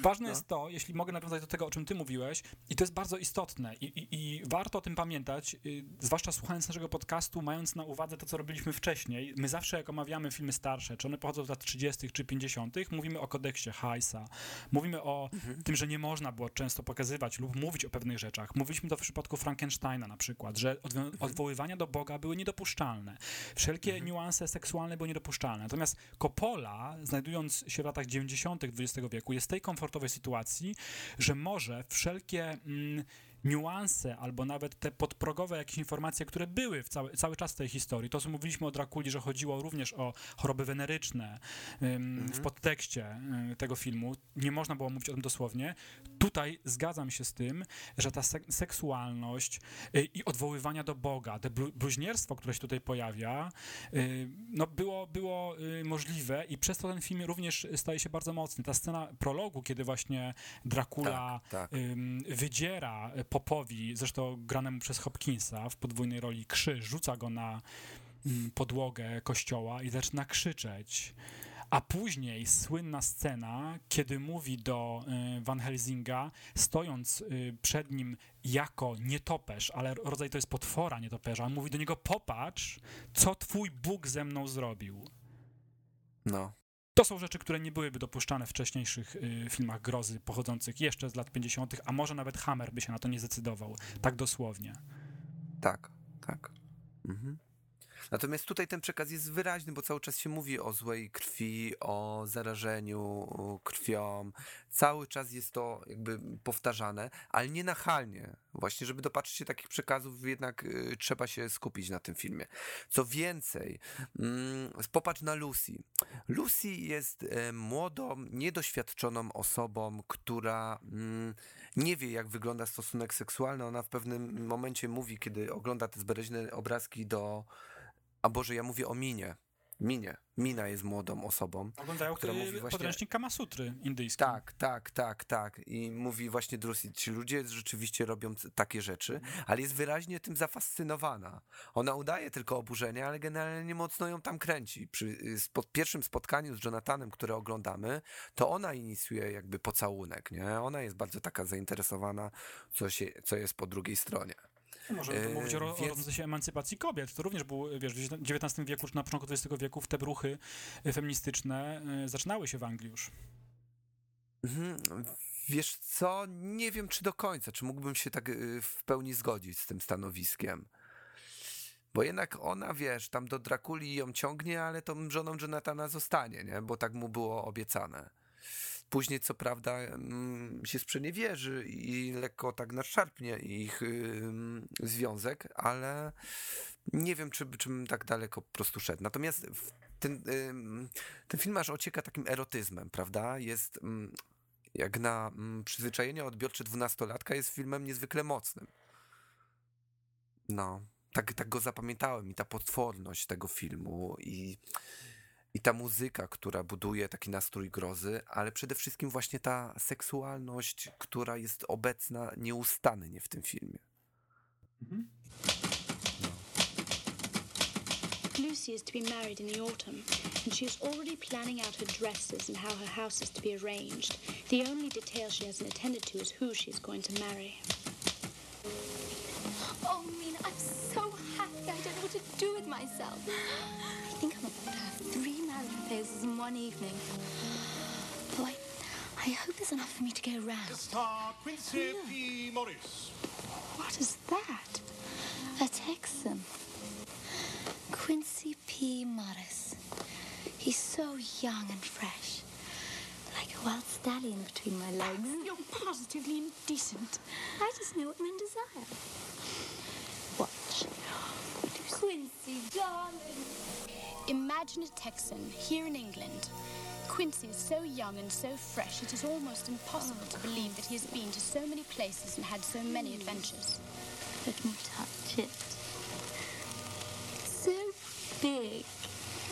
Ważne No. jest to, jeśli mogę nawiązać do tego, o czym ty mówiłeś, i to jest bardzo istotne, i, i, i warto o tym pamiętać, y, zwłaszcza słuchając naszego podcastu, mając na uwadze to, co robiliśmy wcześniej. My zawsze, jak omawiamy filmy starsze, czy one pochodzą z lat 30. czy 50., mówimy o kodeksie Heisa, mówimy o Mhm. tym, że nie można było często pokazywać lub mówić o pewnych rzeczach. Mówiliśmy to w przypadku Frankensteina na przykład, że odwo- Mhm. odwoływania do Boga były niedopuszczalne. Wszelkie Mhm. niuanse seksualne były niedopuszczalne. Natomiast Coppola, znajdując się w latach 90. XX wieku, jest w tej komfortowej sytuacji, że może wszelkie mm, niuanse albo nawet te podprogowe jakieś informacje, które były w cały, cały czas w tej historii, to co mówiliśmy o Drakuli, że chodziło również o choroby weneryczne ym, w podtekście y, tego filmu, nie można było mówić o tym dosłownie. Tutaj zgadzam się z tym, że ta sek- seksualność y, i odwoływania do Boga, te blu- bluźnierstwo, które się tutaj pojawia, y, no było, było y, możliwe i przez to ten film również staje się bardzo mocny. Ta scena prologu, kiedy właśnie Dracula Tak, tak. wydziera Popowi, zresztą granemu przez Hopkinsa w podwójnej roli krzyż, rzuca go na ym, podłogę kościoła i zaczyna krzyczeć A później słynna scena, kiedy mówi do y, Van Helsinga, stojąc y, przed nim jako nietoperz, ale rodzaj to jest potwora nietoperza, mówi do niego, popatrz, co twój Bóg ze mną zrobił. No. To są rzeczy, które nie byłyby dopuszczane w wcześniejszych y, filmach grozy pochodzących jeszcze z lat 50., a może nawet Hammer by się na to nie zdecydował. Tak dosłownie. Tak, tak. Mhm. Natomiast tutaj ten przekaz jest wyraźny, bo cały czas się mówi o złej krwi, o zarażeniu krwią. Cały czas jest to jakby powtarzane, ale nie nachalnie. Właśnie, żeby dopatrzyć się takich przekazów, jednak y, trzeba się skupić na tym filmie. Co więcej, mm, popatrz na Lucy. Lucy jest e, młodą, niedoświadczoną osobą, która mm, nie wie, jak wygląda stosunek seksualny. Ona w pewnym momencie mówi, kiedy ogląda te zbereźne obrazki do a Boże, ja mówię o Minie. Minie. Mina jest młodą osobą. Oglądają która mówi właśnie- podręcznik Kamasutry indyjski. Tak, tak, tak, tak. I mówi właśnie Drusi, ci ludzie rzeczywiście robią takie rzeczy, ale jest wyraźnie tym zafascynowana. Ona udaje tylko oburzenie, ale generalnie mocno ją tam kręci. Przy y, spo, pierwszym spotkaniu z Jonathanem, które oglądamy, to ona inicjuje jakby pocałunek, nie? Ona jest bardzo taka zainteresowana, co, się, co jest po drugiej stronie. Możemy tu E, mówić o, więc- rodzącej się emancypacji kobiet. To również był, wiesz, w XIX wieku, czy na początku XX wieku te ruchy e, feministyczne e, zaczynały się w Anglii już. Mhm. Wiesz co, nie wiem czy do końca, czy mógłbym się tak w pełni zgodzić z tym stanowiskiem. Bo jednak ona, wiesz, tam do Drakuli ją ciągnie, ale tą żoną Jonathana zostanie, nie? Bo tak mu było obiecane. Później, co prawda, mm, się sprzeniewierzy i lekko tak nadszarpnie ich związek, ale nie wiem, czy, czy bym tak daleko po prostu szedł. Natomiast ten, ten film aż ocieka takim erotyzmem, prawda? Jest jak na przyzwyczajenie odbiorcze dwunastolatka jest filmem niezwykle mocnym. No, tak, tak go zapamiętałem i ta potworność tego filmu i, i ta muzyka, która buduje taki nastrój grozy, ale przede wszystkim właśnie ta seksualność, która jest obecna nieustannie w tym filmie. Lucy is to be married in the autumn, and she is already planning out her dresses and how her house is to be arranged. The only detail she hasn't attended to is who she is going to marry. I don't know what to do with myself. I think I'm about to have three marriage proposals in one evening. Boy, I, I hope there's enough for me to go round. Star Quincy P. Morris. What is that? A Texan. Quincy P. Morris. He's so young and fresh. Like a wild stallion between my legs. You're positively indecent. I just know what men desire. Watch. Quincy, darling. Imagine a Texan here in England. Quincy is so young and so fresh, it is almost impossible to believe that he has been to so many places and had so many hmm. adventures. Let me touch it. So big.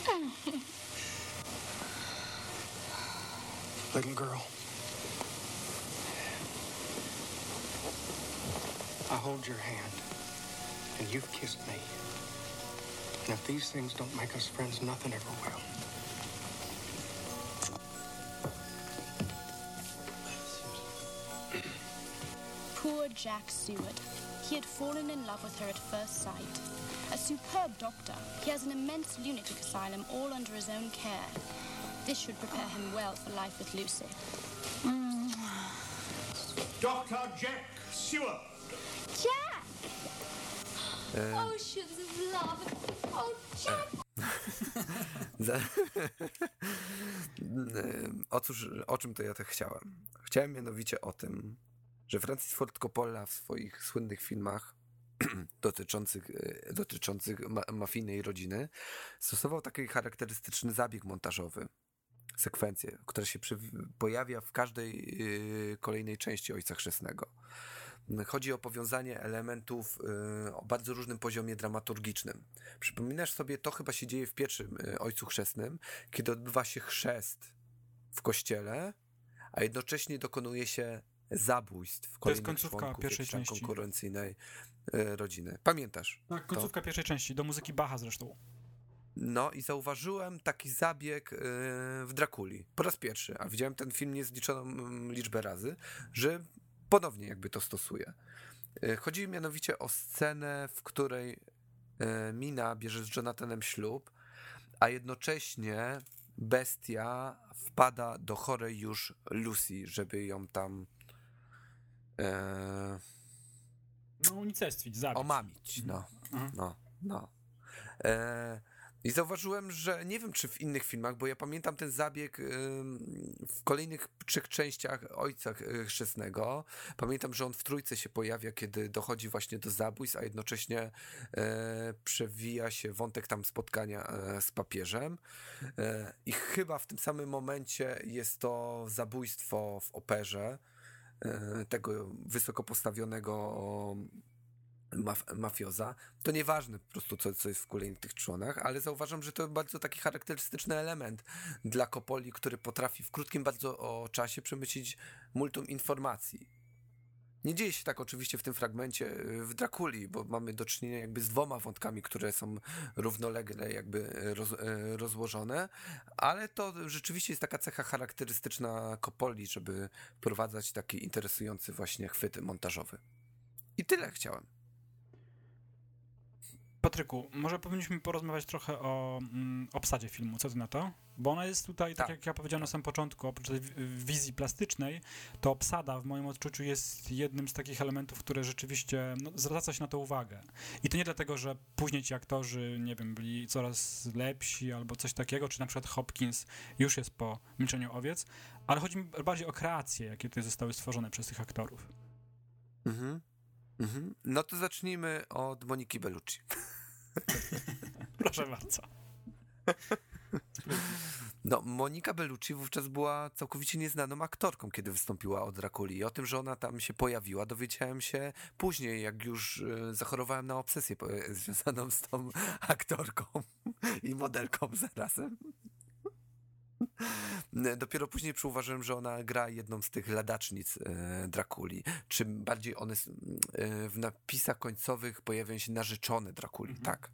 Little girl. I hold your hand, and you've kissed me. And if these things don't make us friends, nothing ever will. Poor Jack Seward. He had fallen in love with her at first sight. A superb doctor, he has an immense lunatic asylum all under his own care. This should prepare him well for life with Lucy. Dr. Jack Seward. Jack! Oceans of love. Em, Otóż, o czym to ja tak chciałem? Chciałem mianowicie o tym, że Francis Ford Coppola w swoich słynnych filmach dotyczących, e, dotyczących ma mafijnej rodziny stosował taki charakterystyczny zabieg montażowy, sekwencję, która się pojawia w każdej e, kolejnej części Ojca Chrzestnego. Chodzi o powiązanie elementów e, o bardzo różnym poziomie dramaturgicznym. Przypominasz sobie, to chyba się dzieje w pierwszym e, Ojcu Chrzestnym, kiedy odbywa się chrzest w kościele, a jednocześnie dokonuje się zabójstw To jest końcówka pierwszej części. konkurencyjnej e, rodziny. Pamiętasz? Tak, końcówka pierwszej części, do muzyki Bacha zresztą. No i zauważyłem taki zabieg w Drakuli. Po raz pierwszy, a widziałem ten film niezliczoną mm, liczbę razy, że ponownie jakby to stosuje. Chodzi mianowicie o scenę, w której yy, Mina bierze z Jonathanem ślub, a jednocześnie bestia wpada do chorej już Lucy, żeby ją tam e, No unicestwić, zabić. omamić. No, Mhm. no, no. E, I zauważyłem, że nie wiem, czy w innych filmach, bo ja pamiętam ten zabieg w kolejnych trzech częściach Ojca Chrzestnego. Pamiętam, że on w trójce się pojawia, kiedy dochodzi właśnie do zabójstw, a jednocześnie e, przewija się wątek tam spotkania e, z papieżem. E, I chyba w tym samym momencie jest to zabójstwo w operze tego wysoko postawionego maf mafioza. To nieważne po prostu, co, co jest w kolejnych tych członach, ale zauważam, że to bardzo taki charakterystyczny element dla Kopoli, który potrafi w krótkim bardzo o czasie przemycić multum informacji. Nie dzieje się tak oczywiście w tym fragmencie w Drakuli, bo mamy do czynienia jakby z dwoma wątkami, które są równolegle jakby roz, y, rozłożone, ale to rzeczywiście jest taka cecha charakterystyczna Kopoli, żeby wprowadzać taki interesujący właśnie chwyt montażowy. I tyle chciałem. Patryku, może powinniśmy porozmawiać trochę o mm, obsadzie filmu. Co ty na to? Bo ona jest tutaj, tak, Tak. jak ja powiedziałem na samym początku, oprócz tej wi- wizji plastycznej, to obsada w moim odczuciu jest jednym z takich elementów, które rzeczywiście no, zwraca się na to uwagę. I to nie dlatego, że później ci aktorzy, nie wiem, byli coraz lepsi albo coś takiego, czy na przykład Hopkins już jest po Milczeniu Owiec, ale chodzi mi bardziej o kreacje, jakie tutaj zostały stworzone przez tych aktorów. Mhm. Mhm. No to zacznijmy od Moniki Bellucci. Proszę bardzo. No, Monika Bellucci wówczas była całkowicie nieznaną aktorką, kiedy wystąpiła od Drakuli. I o tym, że ona tam się pojawiła, dowiedziałem się później, jak już e, zachorowałem na obsesję związaną z tą aktorką i modelką zarazem. Dopiero później przyuważyłem, że ona gra jedną z tych ladacznic e, Drakuli. Czym bardziej one e, w napisach końcowych pojawiają się narzeczone Drakuli, tak.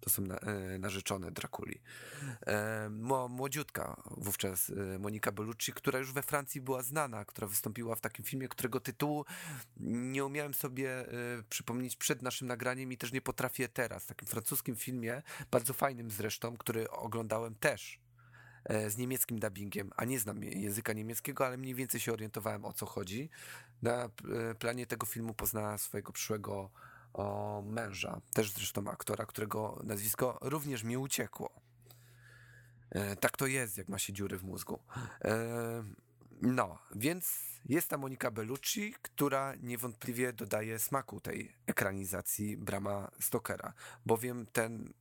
To są na, e, narzeczone Drakuli. Młodziutka wówczas Monika Bellucci, która już we Francji była znana, która wystąpiła w takim filmie, którego tytułu nie umiałem sobie przypomnieć przed naszym nagraniem i też nie potrafię teraz. W takim francuskim filmie, bardzo fajnym zresztą, który oglądałem też z niemieckim dubbingiem, a nie znam języka niemieckiego, ale mniej więcej się orientowałem o co chodzi. Na e, planie tego filmu poznała swojego przyszłego o, męża, też zresztą aktora, którego nazwisko również mi uciekło. E, tak to jest, jak ma się dziury w mózgu. E, no, więc jest ta Monika Bellucci, która niewątpliwie dodaje smaku tej ekranizacji Brama Stokera, bowiem ten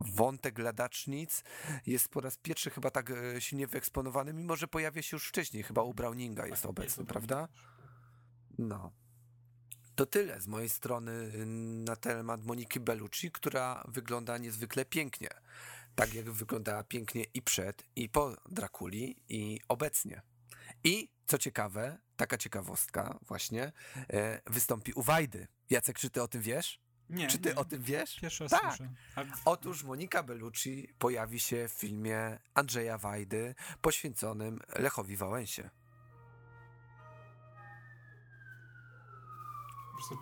wątek ladacznic jest po raz pierwszy chyba tak e, silnie wyeksponowany, mimo że pojawia się już wcześniej, chyba u Browninga jest obecny, prawda? No. To tyle z mojej strony y, na temat Moniki Bellucci, która wygląda niezwykle pięknie. Tak jak wyglądała pięknie i przed, i po Drakuli, i obecnie. I co ciekawe, taka ciekawostka właśnie, e, wystąpi u Wajdy. Jacek, czy ty o tym wiesz? Nie, Czy ty nie. o tym wiesz? Pierwszy raz tak. słyszę. A Otóż Monika Bellucci pojawi się w filmie Andrzeja Wajdy poświęconym Lechowi Wałęsie.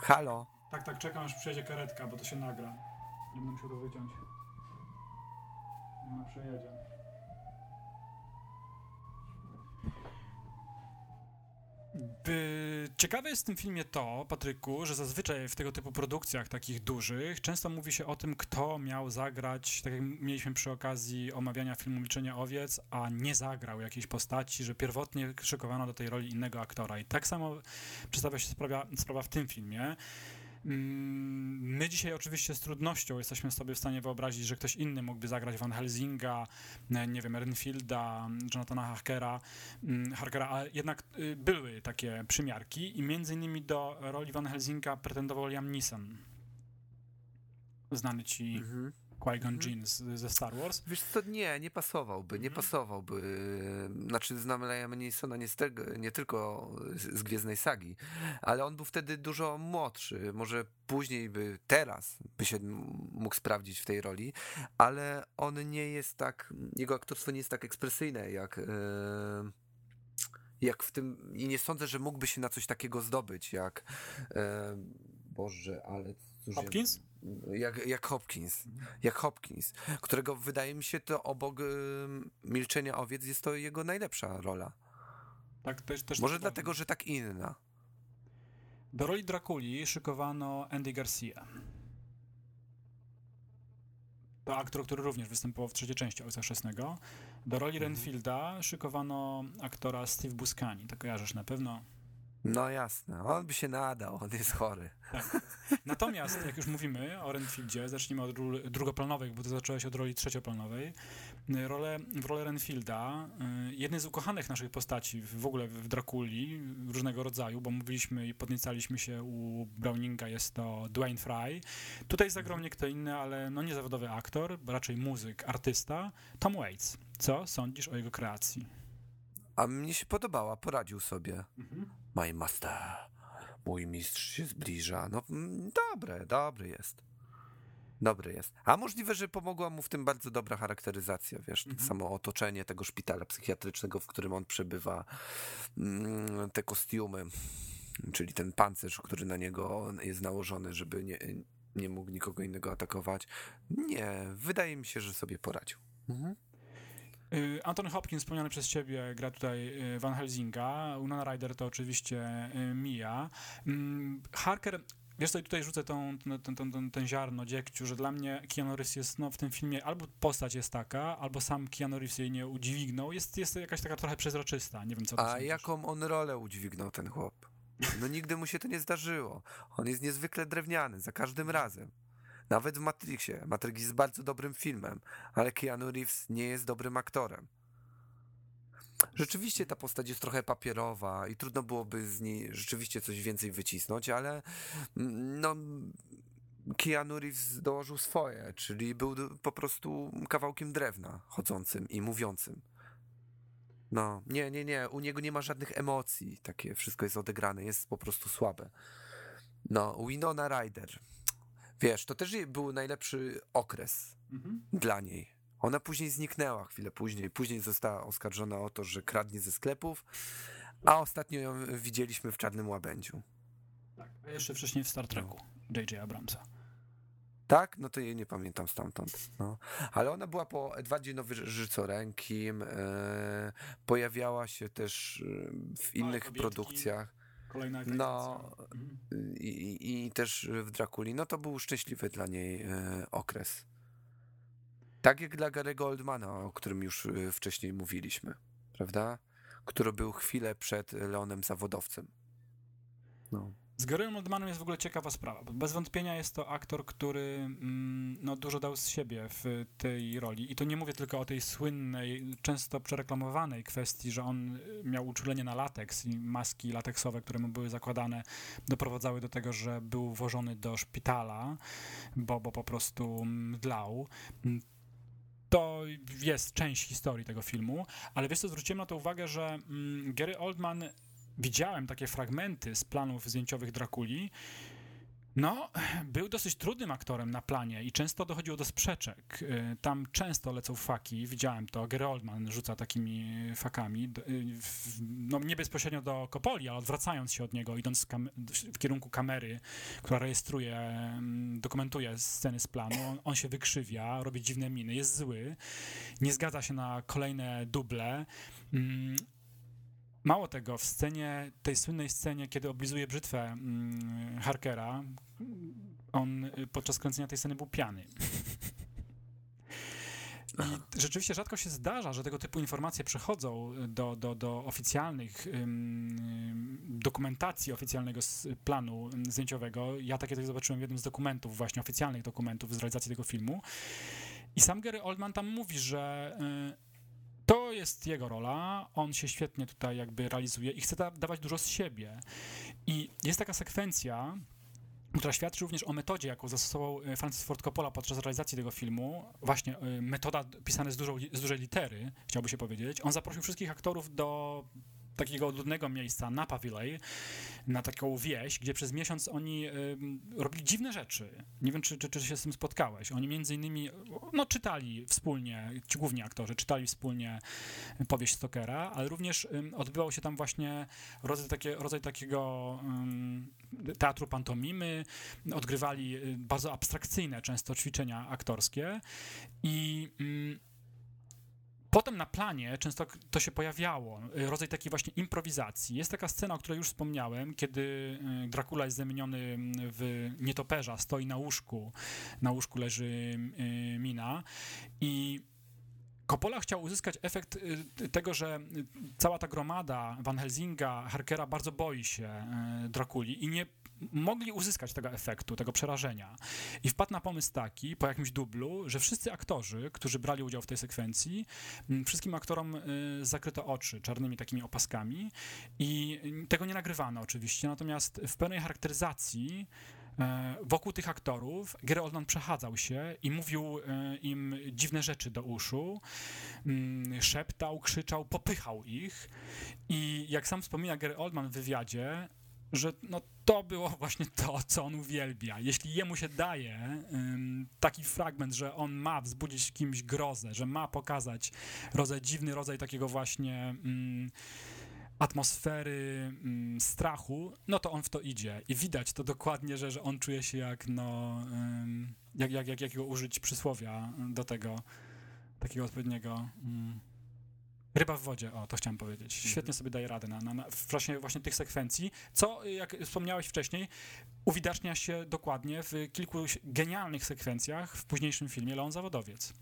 Halo? Tak, tak, czekam aż przyjedzie karetka, bo to się nagra. Nie będę musiał to wyciąć. No, przejedzie. By... Ciekawe jest w tym filmie to, Patryku, że zazwyczaj w tego typu produkcjach takich dużych często mówi się o tym, kto miał zagrać, tak jak mieliśmy przy okazji omawiania filmu Milczenie Owiec, a nie zagrał jakiejś postaci, że pierwotnie szykowano do tej roli innego aktora. I tak samo przedstawia się sprawa, sprawa w tym filmie. Mm, My dzisiaj oczywiście z trudnością jesteśmy sobie w stanie wyobrazić, że ktoś inny mógłby zagrać Van Helsinga, e, nie wiem, Renfielda, Jonathana Harkera, mm, Harkera, ale jednak y, były takie przymiarki i między innymi do roli Van Helsinga pretendował Liam Neeson. Znany ci Mhm. Qui-Gon Jinn z, ze Star Wars. Wiesz co, nie, nie pasowałby, nie pasowałby. Znaczy znam Liama Neesona nie, nie tylko z Gwiezdnej Sagi, ale on był wtedy dużo młodszy. Może później by, teraz by się mógł sprawdzić w tej roli, ale on nie jest tak, jego aktorstwo nie jest tak ekspresyjne jak... e, jak w tym, i nie sądzę, że mógłby się na coś takiego zdobyć, jak e, Boże, ale Hopkins? jak, jak Hopkins, jak Hopkins, którego wydaje mi się to obok ym, Milczenia Owiec jest to jego najlepsza rola. Tak, też, też Może dlatego, że tak inna. Do roli Drakuli szykowano Andy Garcia. To aktor, który również występował w trzeciej części Ojca Chrzestnego. Do roli Mhm. Renfielda szykowano aktora Steve Buscani. To kojarzysz na pewno. No jasne, on by się nadał, on jest chory. Natomiast, jak już mówimy o Renfieldzie, zacznijmy od ról drugoplanowych, bo ty zacząłeś od roli trzecioplanowej. Rolę, w rolę Renfielda, y, jednej z ukochanych naszych postaci w ogóle w Drakuli, różnego rodzaju, bo mówiliśmy i podniecaliśmy się u Browninga, jest to Dwayne Fry. Tutaj zagrał nie kto inny, ale no nie zawodowy aktor, raczej muzyk, artysta, Tom Waits. Co sądzisz o jego kreacji? A mnie się podobała, poradził sobie. My master, mój mistrz się zbliża. No mm, dobre, dobry jest. Dobry jest. A możliwe, że pomogła mu w tym bardzo dobra charakteryzacja, wiesz, to samo otoczenie tego szpitala psychiatrycznego, w którym on przebywa, mm, te kostiumy, czyli ten pancerz, który na niego jest nałożony, żeby nie, nie mógł nikogo innego atakować. Nie, wydaje mi się, że sobie poradził. Y, Anthony Hopkins, wspomniany przez ciebie, gra tutaj y, Van Helsinga. Winona Ryder to oczywiście y, Mia. Mm, Harker, wiesz co, tutaj rzucę tą, ten, ten, ten, ten, ziarno dziegciu, że dla mnie Keanu Reeves jest no, w tym filmie albo postać jest taka, albo sam Keanu Reeves jej nie udźwignął. Jest, jest jakaś taka trochę przezroczysta. Nie wiem, co A jaką on rolę udźwignął ten chłop? No nigdy mu się to nie zdarzyło. On jest niezwykle drewniany za każdym razem. Nawet w Matrixie. Matrix jest bardzo dobrym filmem, ale Keanu Reeves nie jest dobrym aktorem. Rzeczywiście ta postać jest trochę papierowa i trudno byłoby z niej rzeczywiście coś więcej wycisnąć, ale mm, no Keanu Reeves dołożył swoje, czyli był po prostu kawałkiem drewna chodzącym i mówiącym. No, nie, nie, nie. U niego nie ma żadnych emocji. Takie wszystko jest odegrane, jest po prostu słabe. No, Winona Ryder. Wiesz, to też był najlepszy okres Mhm. dla niej. Ona później zniknęła chwilę później. Później została oskarżona o to, że kradnie ze sklepów, a ostatnio ją widzieliśmy w Czarnym Łabędziu. A jeszcze wcześniej w Star Treku J.J. Abramsa. Tak? No to jej nie pamiętam stamtąd. No. Ale ona była po Edwardzie Nowożycorenkim, e, pojawiała się też e, w innych produkcjach. Kolejna No. Mhm. i, i też w Drakuli. No to był szczęśliwy dla niej e, okres. Tak jak dla Gary'ego Oldmana, o którym już e, wcześniej mówiliśmy, prawda? Który był chwilę przed Leonem Zawodowcem. No. Z Gary'em Oldmanem jest w ogóle ciekawa sprawa, bo bez wątpienia jest to aktor, który mm, no, dużo dał z siebie w tej roli. I to nie mówię tylko o tej słynnej, często przereklamowanej kwestii, że on miał uczulenie na lateks i maski lateksowe, które mu były zakładane, doprowadzały do tego, że był wożony do szpitala, bo, bo po prostu mdlał. To jest część historii tego filmu, ale wiesz co, zwróciłem na to uwagę, że mm, Gary Oldman widziałem takie fragmenty z planów zdjęciowych Drakuli. No, był dosyć trudnym aktorem na planie i często dochodziło do sprzeczek. Y, Tam często lecą faki, widziałem to. Gary Oldman rzuca takimi fakami, y, no nie bezpośrednio do Kopoli, ale odwracając się od niego, idąc w kierunku kamery, która rejestruje, mm, dokumentuje sceny z planu. On, on się wykrzywia, robi dziwne miny, jest zły, nie zgadza się na kolejne duble. Mało tego, w scenie, tej słynnej scenie, kiedy oblizuje brzytwę mm, Harkera, on y, podczas kręcenia tej sceny był piany. I rzeczywiście rzadko się zdarza, że tego typu informacje przechodzą do, do, do oficjalnych ym, dokumentacji oficjalnego planu zdjęciowego. Ja takie coś zobaczyłem w jednym z dokumentów, właśnie oficjalnych dokumentów z realizacji tego filmu. I sam Gary Oldman tam mówi, że y, to jest jego rola, on się świetnie tutaj jakby realizuje i chce da dawać dużo z siebie. I jest taka sekwencja, która świadczy również o metodzie, jaką zastosował e, Francis Ford Coppola podczas realizacji tego filmu. Właśnie e, metoda pisana z, z dużej litery, chciałby się powiedzieć. On zaprosił wszystkich aktorów do takiego ludnego miejsca, Napa Valley, na taką wieś, gdzie przez miesiąc oni y, robili dziwne rzeczy. Nie wiem, czy, czy, czy się z tym spotkałeś. Oni między innymi, no czytali wspólnie, ci główni aktorzy, czytali wspólnie powieść Stokera, ale również y, odbywał się tam właśnie rodzaj, takie, rodzaj takiego y, teatru pantomimy, odgrywali y, bardzo abstrakcyjne często ćwiczenia aktorskie i Potem na planie często to się pojawiało, y, rodzaj takiej właśnie improwizacji. Jest taka scena, o której już wspomniałem, kiedy y, Dracula jest zamieniony mm, w nietoperza, stoi na łóżku, na łóżku leży y, Mina i Coppola chciał uzyskać efekt tego, że cała ta gromada Van Helsinga, Harkera bardzo boi się Drakuli i nie mogli uzyskać tego efektu, tego przerażenia. I wpadł na pomysł taki, po jakimś dublu, że wszyscy aktorzy, którzy brali udział w tej sekwencji, wszystkim aktorom y, zakryto oczy czarnymi takimi opaskami i tego nie nagrywano oczywiście, natomiast w pełnej charakteryzacji e, wokół tych aktorów Gary Oldman przechadzał się i mówił e, im dziwne rzeczy do uszu, szeptał, krzyczał, popychał ich i jak sam wspomina Gary Oldman w wywiadzie, że no, to było właśnie to, co on uwielbia. Jeśli jemu się daje um, taki fragment, że on ma wzbudzić kimś grozę, że ma pokazać rodzaj, dziwny rodzaj takiego właśnie um, atmosfery um, strachu, no to on w to idzie. I widać to dokładnie, że, że on czuje się jak, no, jak, jak, jak jakiego użyć przysłowia do tego, takiego odpowiedniego... Ryba w wodzie, o, to chciałem powiedzieć. Mhm. Świetnie sobie daje radę na, na, na, właśnie, właśnie tych sekwencji, co, jak wspomniałeś wcześniej, uwidacznia się dokładnie w kilku genialnych sekwencjach w późniejszym filmie Leon Zawodowiec.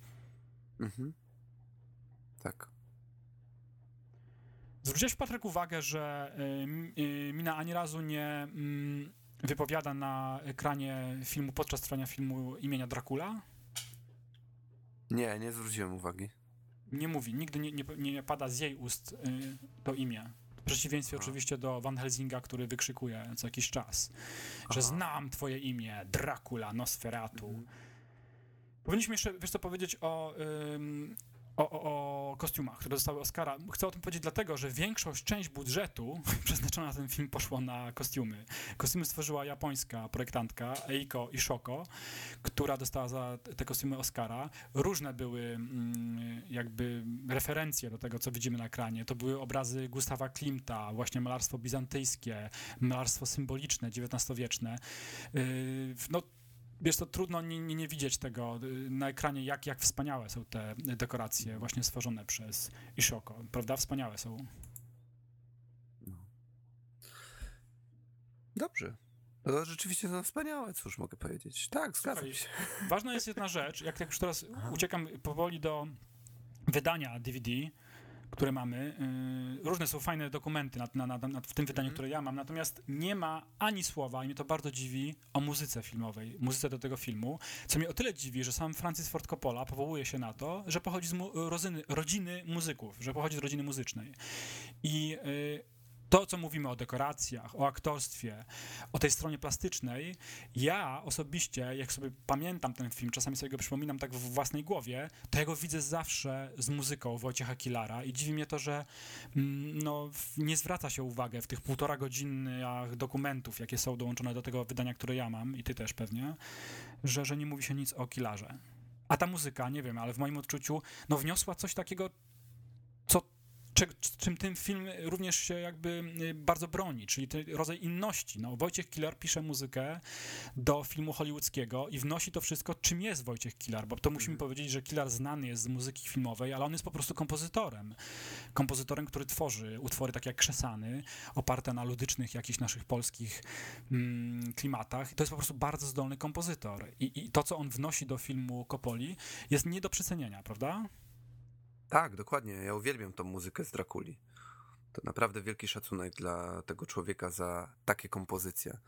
Mhm. Tak. Zwróciłeś, Patryk, uwagę, że y, y, Mina ani razu nie y, wypowiada na ekranie filmu podczas trwania filmu imienia Dracula? Nie, nie zwróciłem uwagi nie mówi, nigdy nie, nie, nie pada z jej ust y, to imię. W przeciwieństwie Aha. oczywiście do Van Helsinga, który wykrzykuje co jakiś czas, że znam twoje imię, Dracula, Nosferatu. Mhm. Powinniśmy jeszcze, wiesz co, powiedzieć o, o, o, o, kostiumach, które dostały Oscara. Chcę o tym powiedzieć dlatego, że większość, część budżetu przeznaczona na ten film poszło na kostiumy. Kostiumy stworzyła japońska projektantka Eiko Ishoko, która dostała za te kostiumy Oscara. Różne były mm, jakby referencje do tego, co widzimy na ekranie. To były obrazy Gustawa Klimta, właśnie malarstwo bizantyjskie, malarstwo symboliczne, XIX-wieczne. Y, no, wiesz, to trudno nie, nie, nie, widzieć tego y, na ekranie, jak, jak wspaniałe są te dekoracje właśnie stworzone przez Ishoko, prawda? Wspaniałe są. No. Dobrze. No to rzeczywiście są wspaniałe, cóż mogę powiedzieć. Tak, zgadzam się. Ważna jest jedna rzecz, jak, jak już teraz Aha. uciekam powoli do wydania DVD, które mamy. Y, różne są fajne dokumenty na, na, na, w tym wydaniu, mm. które ja mam, natomiast nie ma ani słowa, i mnie to bardzo dziwi, o muzyce filmowej, muzyce do tego filmu, co mnie o tyle dziwi, że sam Francis Ford Coppola powołuje się na to, że pochodzi z mu, rozyny, rodziny muzyków, że pochodzi z rodziny muzycznej. I y, to, co mówimy o dekoracjach, o aktorstwie, o tej stronie plastycznej, ja osobiście, jak sobie pamiętam ten film, czasami sobie go przypominam tak w własnej głowie, to ja go widzę zawsze z muzyką Wojciecha Kilara i dziwi mnie to, że mm, no, nie zwraca się uwagę w tych półtora godzinnych dokumentów, jakie są dołączone do tego wydania, które ja mam i ty też pewnie, że, że nie mówi się nic o Kilarze. A ta muzyka, nie wiem, ale w moim odczuciu, no wniosła coś takiego, czym ten film również się jakby y, bardzo broni, czyli ten rodzaj inności. No, Wojciech Kilar pisze muzykę do filmu hollywoodzkiego i wnosi to wszystko, czym jest Wojciech Kilar, bo to musimy mhm. powiedzieć, że Kilar znany jest z muzyki filmowej, ale on jest po prostu kompozytorem. Kompozytorem, który tworzy utwory takie jak Krzesany, oparte na ludycznych jakichś naszych polskich mm, klimatach. To jest po prostu bardzo zdolny kompozytor. I, I to, co on wnosi do filmu Kopoli, jest nie do przecenienia, prawda? Tak, dokładnie. Ja uwielbiam tą muzykę z Drakuli. To naprawdę wielki szacunek dla tego człowieka za takie kompozycje,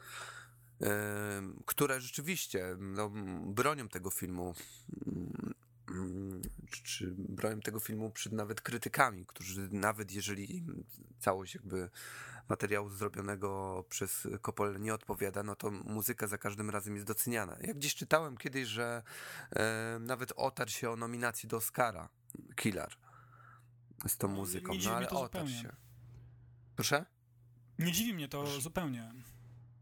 które rzeczywiście no, bronią tego filmu. Yy, czy bronią tego filmu przed nawet krytykami, którzy nawet jeżeli całość jakby materiału zrobionego przez Coppolę nie odpowiada, no to muzyka za każdym razem jest doceniana. Jak gdzieś czytałem kiedyś, że nawet otarł się o nominację do Oscara Killer z tą muzyką, nie dziwi no ale otarł się. Proszę? Nie dziwi mnie to zupełnie.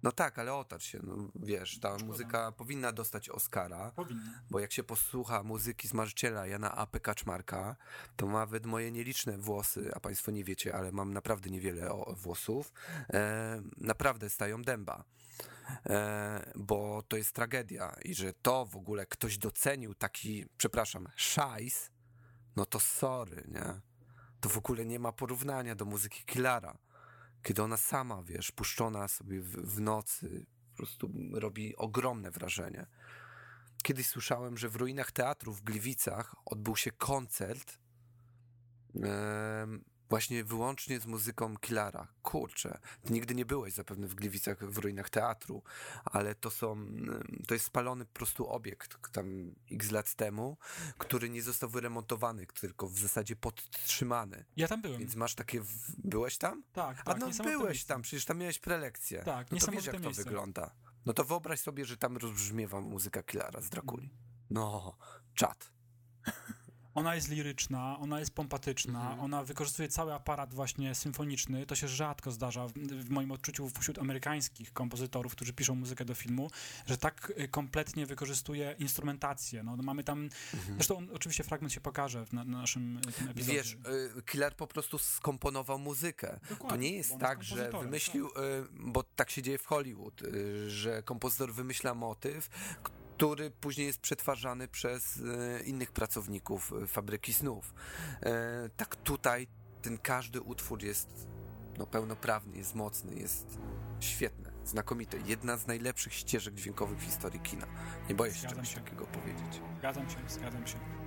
No tak, ale otarł się, no wiesz, ta muzyka powinna dostać Oscara, Powinna. bo jak się posłucha muzyki z marzyciela Jana A.P. Kaczmarka, to nawet moje nieliczne włosy, a państwo nie wiecie, ale mam naprawdę niewiele włosów, e, naprawdę stają dęba. E, bo to jest tragedia i że to w ogóle ktoś docenił taki, przepraszam, szajs, no to sorry, nie? To w ogóle nie ma porównania do muzyki Killara kiedy ona sama, wiesz, puszczona sobie w, w nocy, po prostu robi ogromne wrażenie. Kiedyś słyszałem, że w ruinach teatru w Gliwicach odbył się koncert em, właśnie wyłącznie z muzyką Killara. Kurczę, ty nigdy nie byłeś zapewne w Gliwicach w ruinach teatru, ale to są, em, to jest spalony po prostu obiekt tam x lat temu, który nie został wyremontowany, tylko w zasadzie podtrzymany. Ja tam byłem. Więc masz takie. W... Byłeś tam? Tak, A tak, no niesamowite byłeś miejsce. tam, przecież tam miałeś prelekcję. Tak, no to wiesz, jak to miejsce. wygląda. No to wyobraź sobie, że tam rozbrzmiewa muzyka Killara z Drakuli. No, czad. Ona jest liryczna, ona jest pompatyczna, Mhm. ona wykorzystuje cały aparat właśnie symfoniczny. To się rzadko zdarza w, w moim odczuciu wśród amerykańskich kompozytorów, którzy piszą muzykę do filmu, że tak y, kompletnie wykorzystuje instrumentację. No, mamy tam, zresztą on, oczywiście fragment się pokaże w na, na naszym epizodzie. Wiesz, y, Killar po prostu skomponował muzykę. to Dokładnie, nie bo jest tak, jest że wymyślił, y, bo tak się dzieje w Hollywood, że kompozytor wymyśla motyw, który później jest przetwarzany przez y, innych pracowników y, fabryki snów. Y, tak tutaj ten każdy utwór jest no, pełnoprawny, jest mocny, jest świetny, znakomity. Jedna z najlepszych ścieżek dźwiękowych w historii kina. Nie boję się Zgadzam czegoś się. takiego powiedzieć. Zgadzam się, zgadzam się.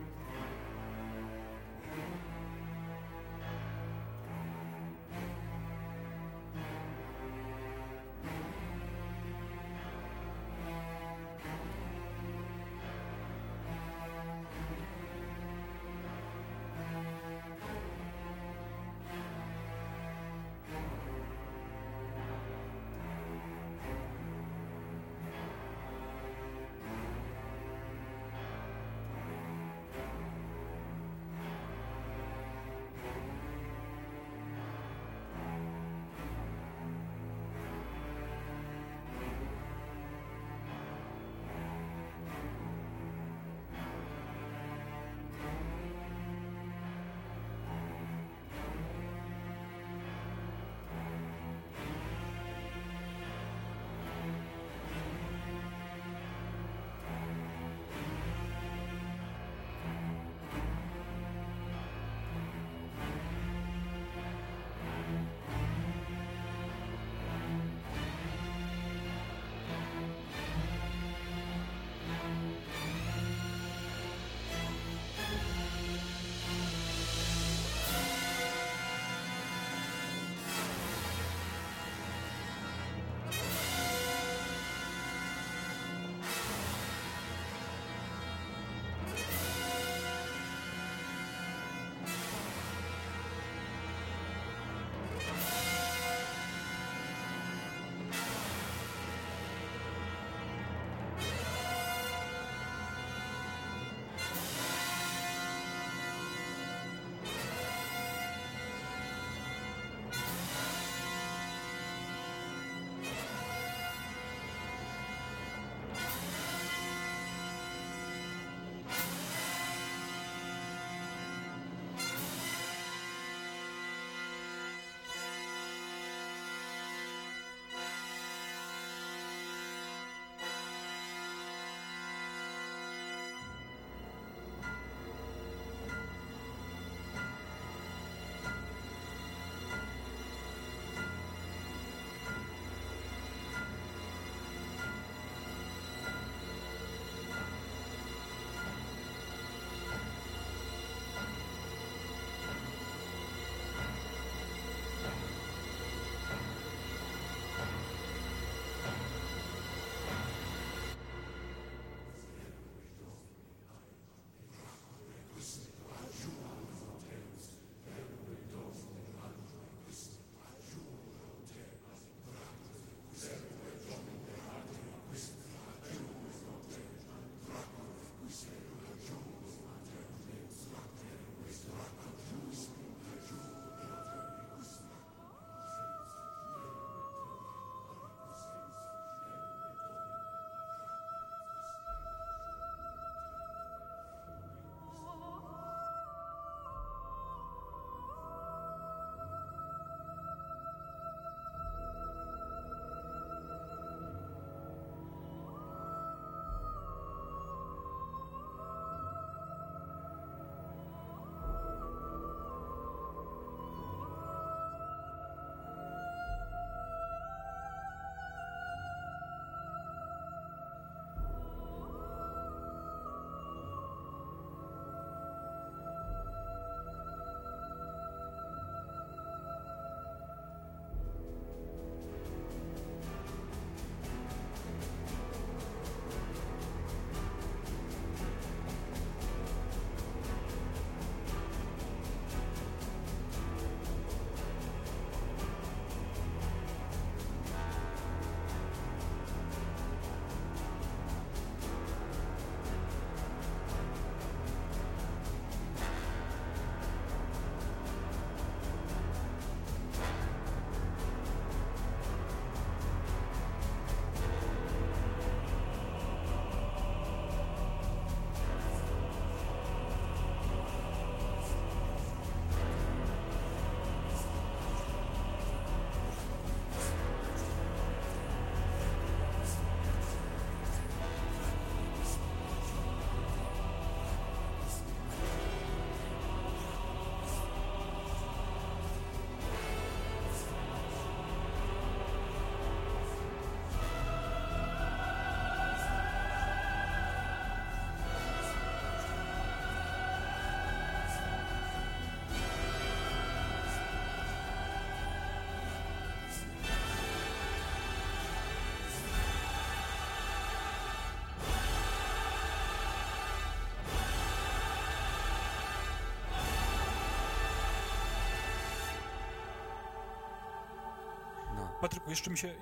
Patryku, jeszcze mi się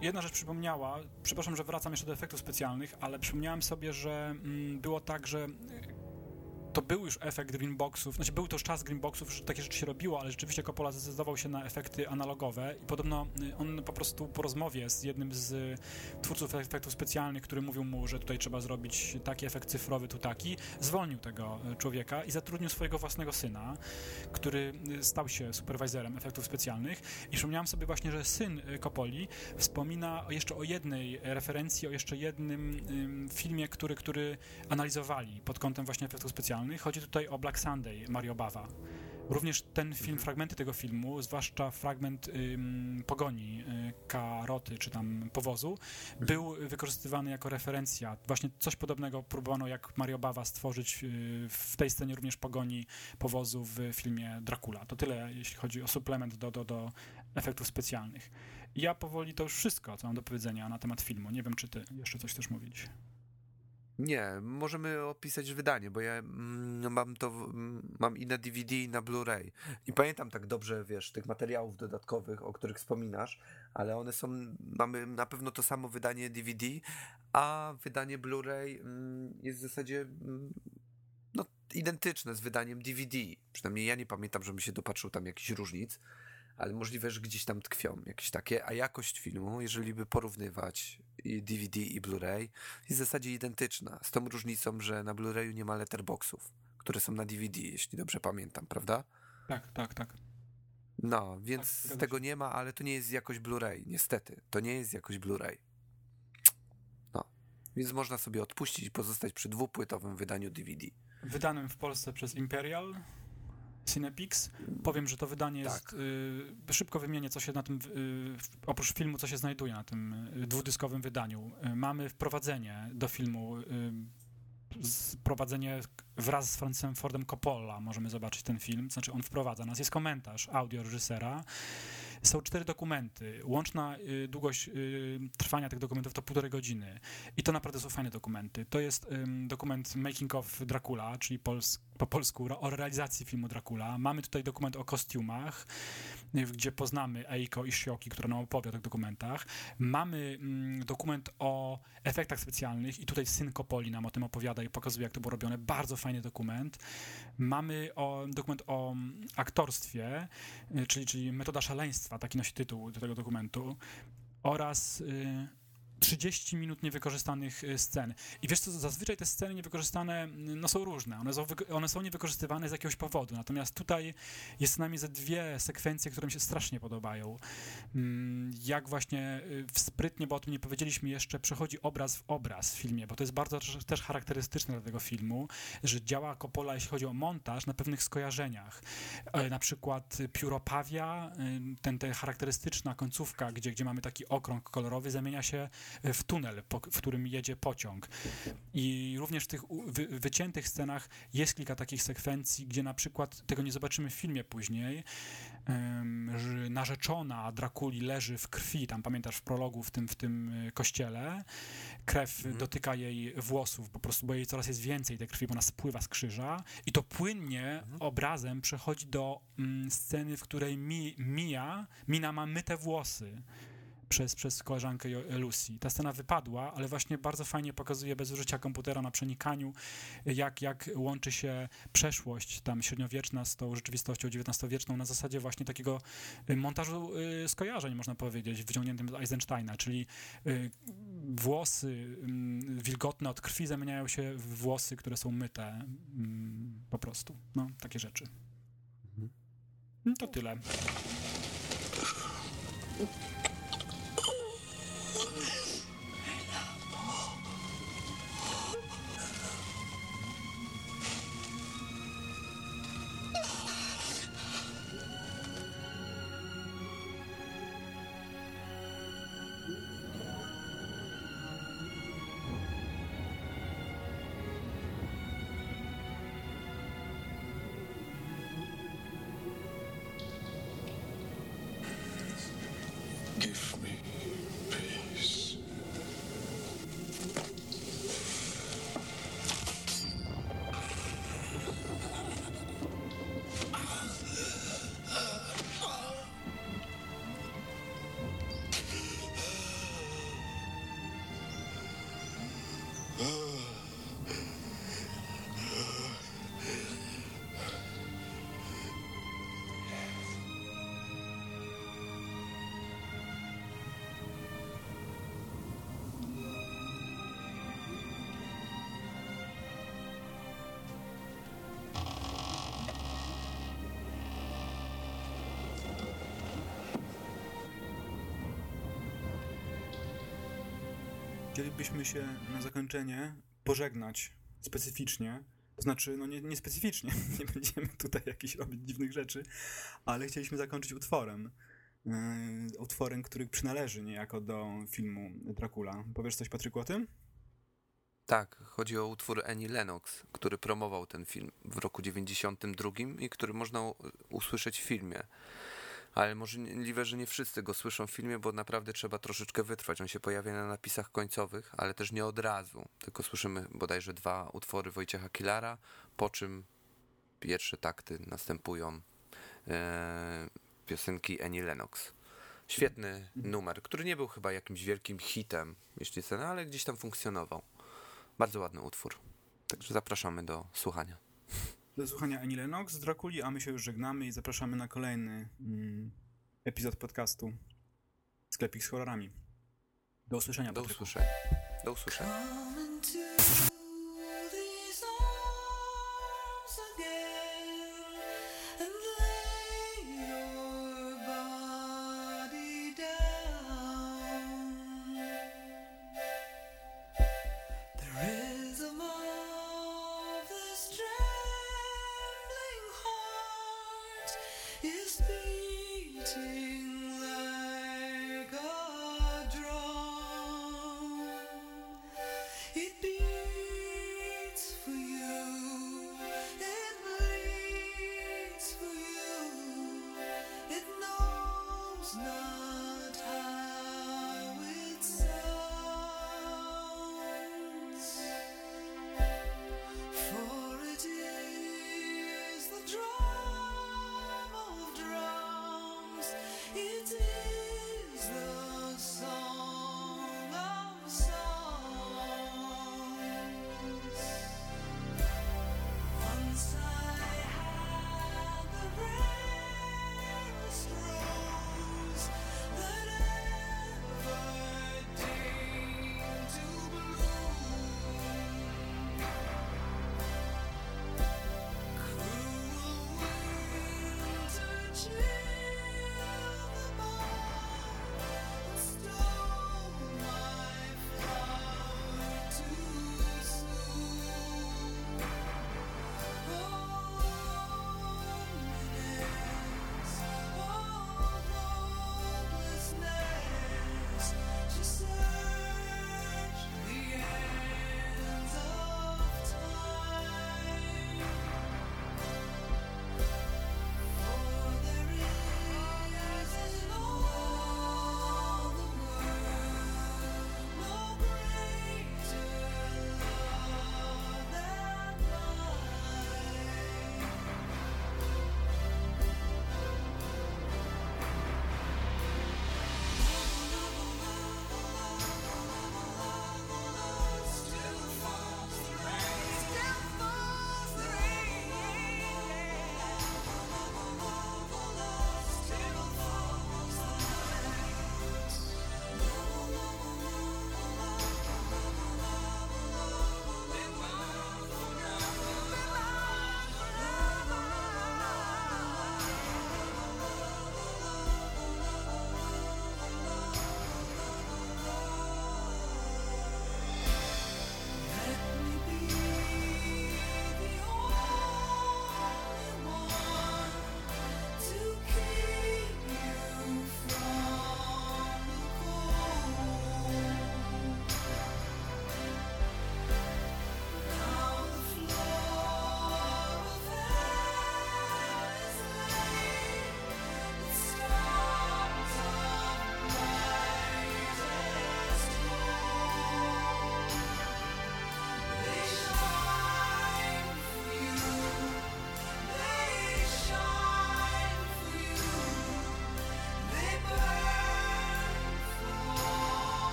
jedna rzecz przypomniała. Przepraszam, że wracam jeszcze do efektów specjalnych, ale przypomniałem sobie, że mm, było tak, że to był już efekt greenboxów, znaczy był to już czas greenboxów, że takie rzeczy się robiło, ale rzeczywiście Coppola zdecydował się na efekty analogowe i podobno y, on po prostu po rozmowie z jednym z y, twórców efektów specjalnych, który mówił mu, że tutaj trzeba zrobić taki efekt cyfrowy, tu taki, zwolnił tego y, człowieka i zatrudnił swojego własnego syna, który stał się superwajzerem efektów specjalnych. I przypomniałem sobie właśnie, że syn Coppoli wspomina jeszcze o jednej referencji, o jeszcze jednym filmie, który, który analizowali pod kątem właśnie efektów specjalnych Chodzi tutaj o Black Sunday Mario Bawa. Również ten film, mhm. fragmenty tego filmu, zwłaszcza fragment ym, pogoni y, karoty czy tam powozu, mhm. był wykorzystywany jako referencja. Właśnie coś podobnego próbowano jak Mario Bawa stworzyć y, w tej scenie również pogoni powozu w filmie Dracula. To tyle, jeśli chodzi o suplement do, do, do efektów specjalnych. ja powoli to już wszystko, co mam do powiedzenia na temat filmu. Nie wiem, czy ty jeszcze coś chcesz mówić. Nie, możemy opisać wydanie, bo ja mm, mam to, mm, mam i na DVD, i na Blu-ray. I pamiętam tak dobrze, wiesz, tych materiałów dodatkowych, o których wspominasz, ale one są, mamy na pewno to samo wydanie DVD, a wydanie Blu-ray mm, jest w zasadzie no, identyczne z wydaniem DVD. Przynajmniej ja nie pamiętam, żebym się dopatrzył tam jakichś różnic ale możliwe, że gdzieś tam tkwią jakieś takie, a jakość filmu, jeżeli by porównywać DVD i Blu-ray, jest w zasadzie identyczna, z tą różnicą, że na Blu-rayu nie ma letterboxów, które są na DVD, jeśli dobrze pamiętam, prawda? Tak, tak, tak. No, więc tak, tego nie ma, ale to nie jest jakość Blu-ray, niestety. To nie jest jakość Blu-ray. No, więc można sobie odpuścić i pozostać przy dwupłytowym wydaniu DVD. Wydanym w Polsce przez Imperial, Cinepix. Powiem, że to wydanie tak. jest. Y, szybko wymienię, co się na tym. Y, oprócz filmu, co się znajduje na tym y, dwudyskowym wydaniu. Y, mamy wprowadzenie do filmu. Y, wprowadzenie wraz z Francem Fordem Coppola. Możemy zobaczyć ten film. Znaczy, on wprowadza nas. Jest komentarz audio reżysera. Są cztery dokumenty. Łączna y, długość y, trwania tych dokumentów to półtorej godziny. I to naprawdę są fajne dokumenty. To jest y, dokument Making of Dracula, czyli pols po polsku o realizacji filmu Dracula. Mamy tutaj dokument o kostiumach, y, gdzie poznamy Eiko i Shioki, która nam opowie o tych dokumentach. Mamy mm, dokument o efektach specjalnych i tutaj syn Kopoli nam o tym opowiada i pokazuje, jak to było robione. Bardzo fajny dokument. Mamy o, dokument o mm, aktorstwie, y, czyli, czyli metoda szaleństwa, taki nosi tytuł do tego dokumentu. Oraz y, 30 minut niewykorzystanych y, scen. I wiesz co, zazwyczaj te sceny niewykorzystane mm, no, są różne. One są, one są niewykorzystywane z jakiegoś powodu. Natomiast tutaj jest co najmniej ze dwie sekwencje, które mi się strasznie podobają. Mm, jak właśnie y, sprytnie, bo o tym nie powiedzieliśmy jeszcze, przechodzi obraz w obraz w filmie, bo to jest bardzo też charakterystyczne dla tego filmu, że działa Coppola, jeśli chodzi o montaż, na pewnych skojarzeniach. E, na przykład pióro pawia, y, ten, ten charakterystyczna końcówka, gdzie, gdzie mamy taki okrąg kolorowy, zamienia się w tunel, po, w którym jedzie pociąg. I również w tych wy, wyciętych scenach jest kilka takich sekwencji, gdzie na przykład tego nie zobaczymy w filmie później, że narzeczona Drakuli leży w krwi, tam pamiętasz w prologu w tym, w tym e, kościele, krew mhm. dotyka jej włosów, po prostu, bo jej coraz jest więcej tej krwi, bo ona spływa z krzyża i to płynnie mhm. obrazem przechodzi do mm, sceny, w której mi, Mia, Mina ma myte włosy przez, przez koleżankę Lucy. Ta scena wypadła, ale właśnie bardzo fajnie pokazuje bez użycia komputera na przenikaniu, jak, jak łączy się przeszłość tam średniowieczna z tą rzeczywistością XIX-wieczną na zasadzie właśnie takiego y, montażu y, skojarzeń, można powiedzieć, wyciągniętym z Eisensteina, czyli y, włosy wilgotne od krwi zamieniają się w włosy, które są myte mm, po prostu. No, takie rzeczy. Mhm. No, to tyle. Chcielibyśmy się na zakończenie pożegnać specyficznie. To znaczy, no nie, nie specyficznie, nie będziemy tutaj jakichś robić dziwnych rzeczy, ale chcieliśmy zakończyć utworem. Yy, utworem, który przynależy niejako do filmu Dracula. Powiesz coś, Patryku, o tym? Tak, chodzi o utwór Annie Lennox, który promował ten film w roku 92 i który można usłyszeć w filmie. Ale możliwe, że nie wszyscy go słyszą w filmie, bo naprawdę trzeba troszeczkę wytrwać. On się pojawia na napisach końcowych, ale też nie od razu. Tylko słyszymy bodajże dwa utwory Wojciecha Kilara, po czym pierwsze takty następują e, piosenki Annie Lennox. Świetny numer, który nie był chyba jakimś wielkim hitem, jeśli chcę, ale gdzieś tam funkcjonował. Bardzo ładny utwór. Także zapraszamy do słuchania. Do słuchania Annie Lennox z Drakuli, a my się już żegnamy i zapraszamy na kolejny mm, epizod podcastu Sklepik z horrorami. Do usłyszenia, Do Patryku. usłyszenia. Do usłyszenia. these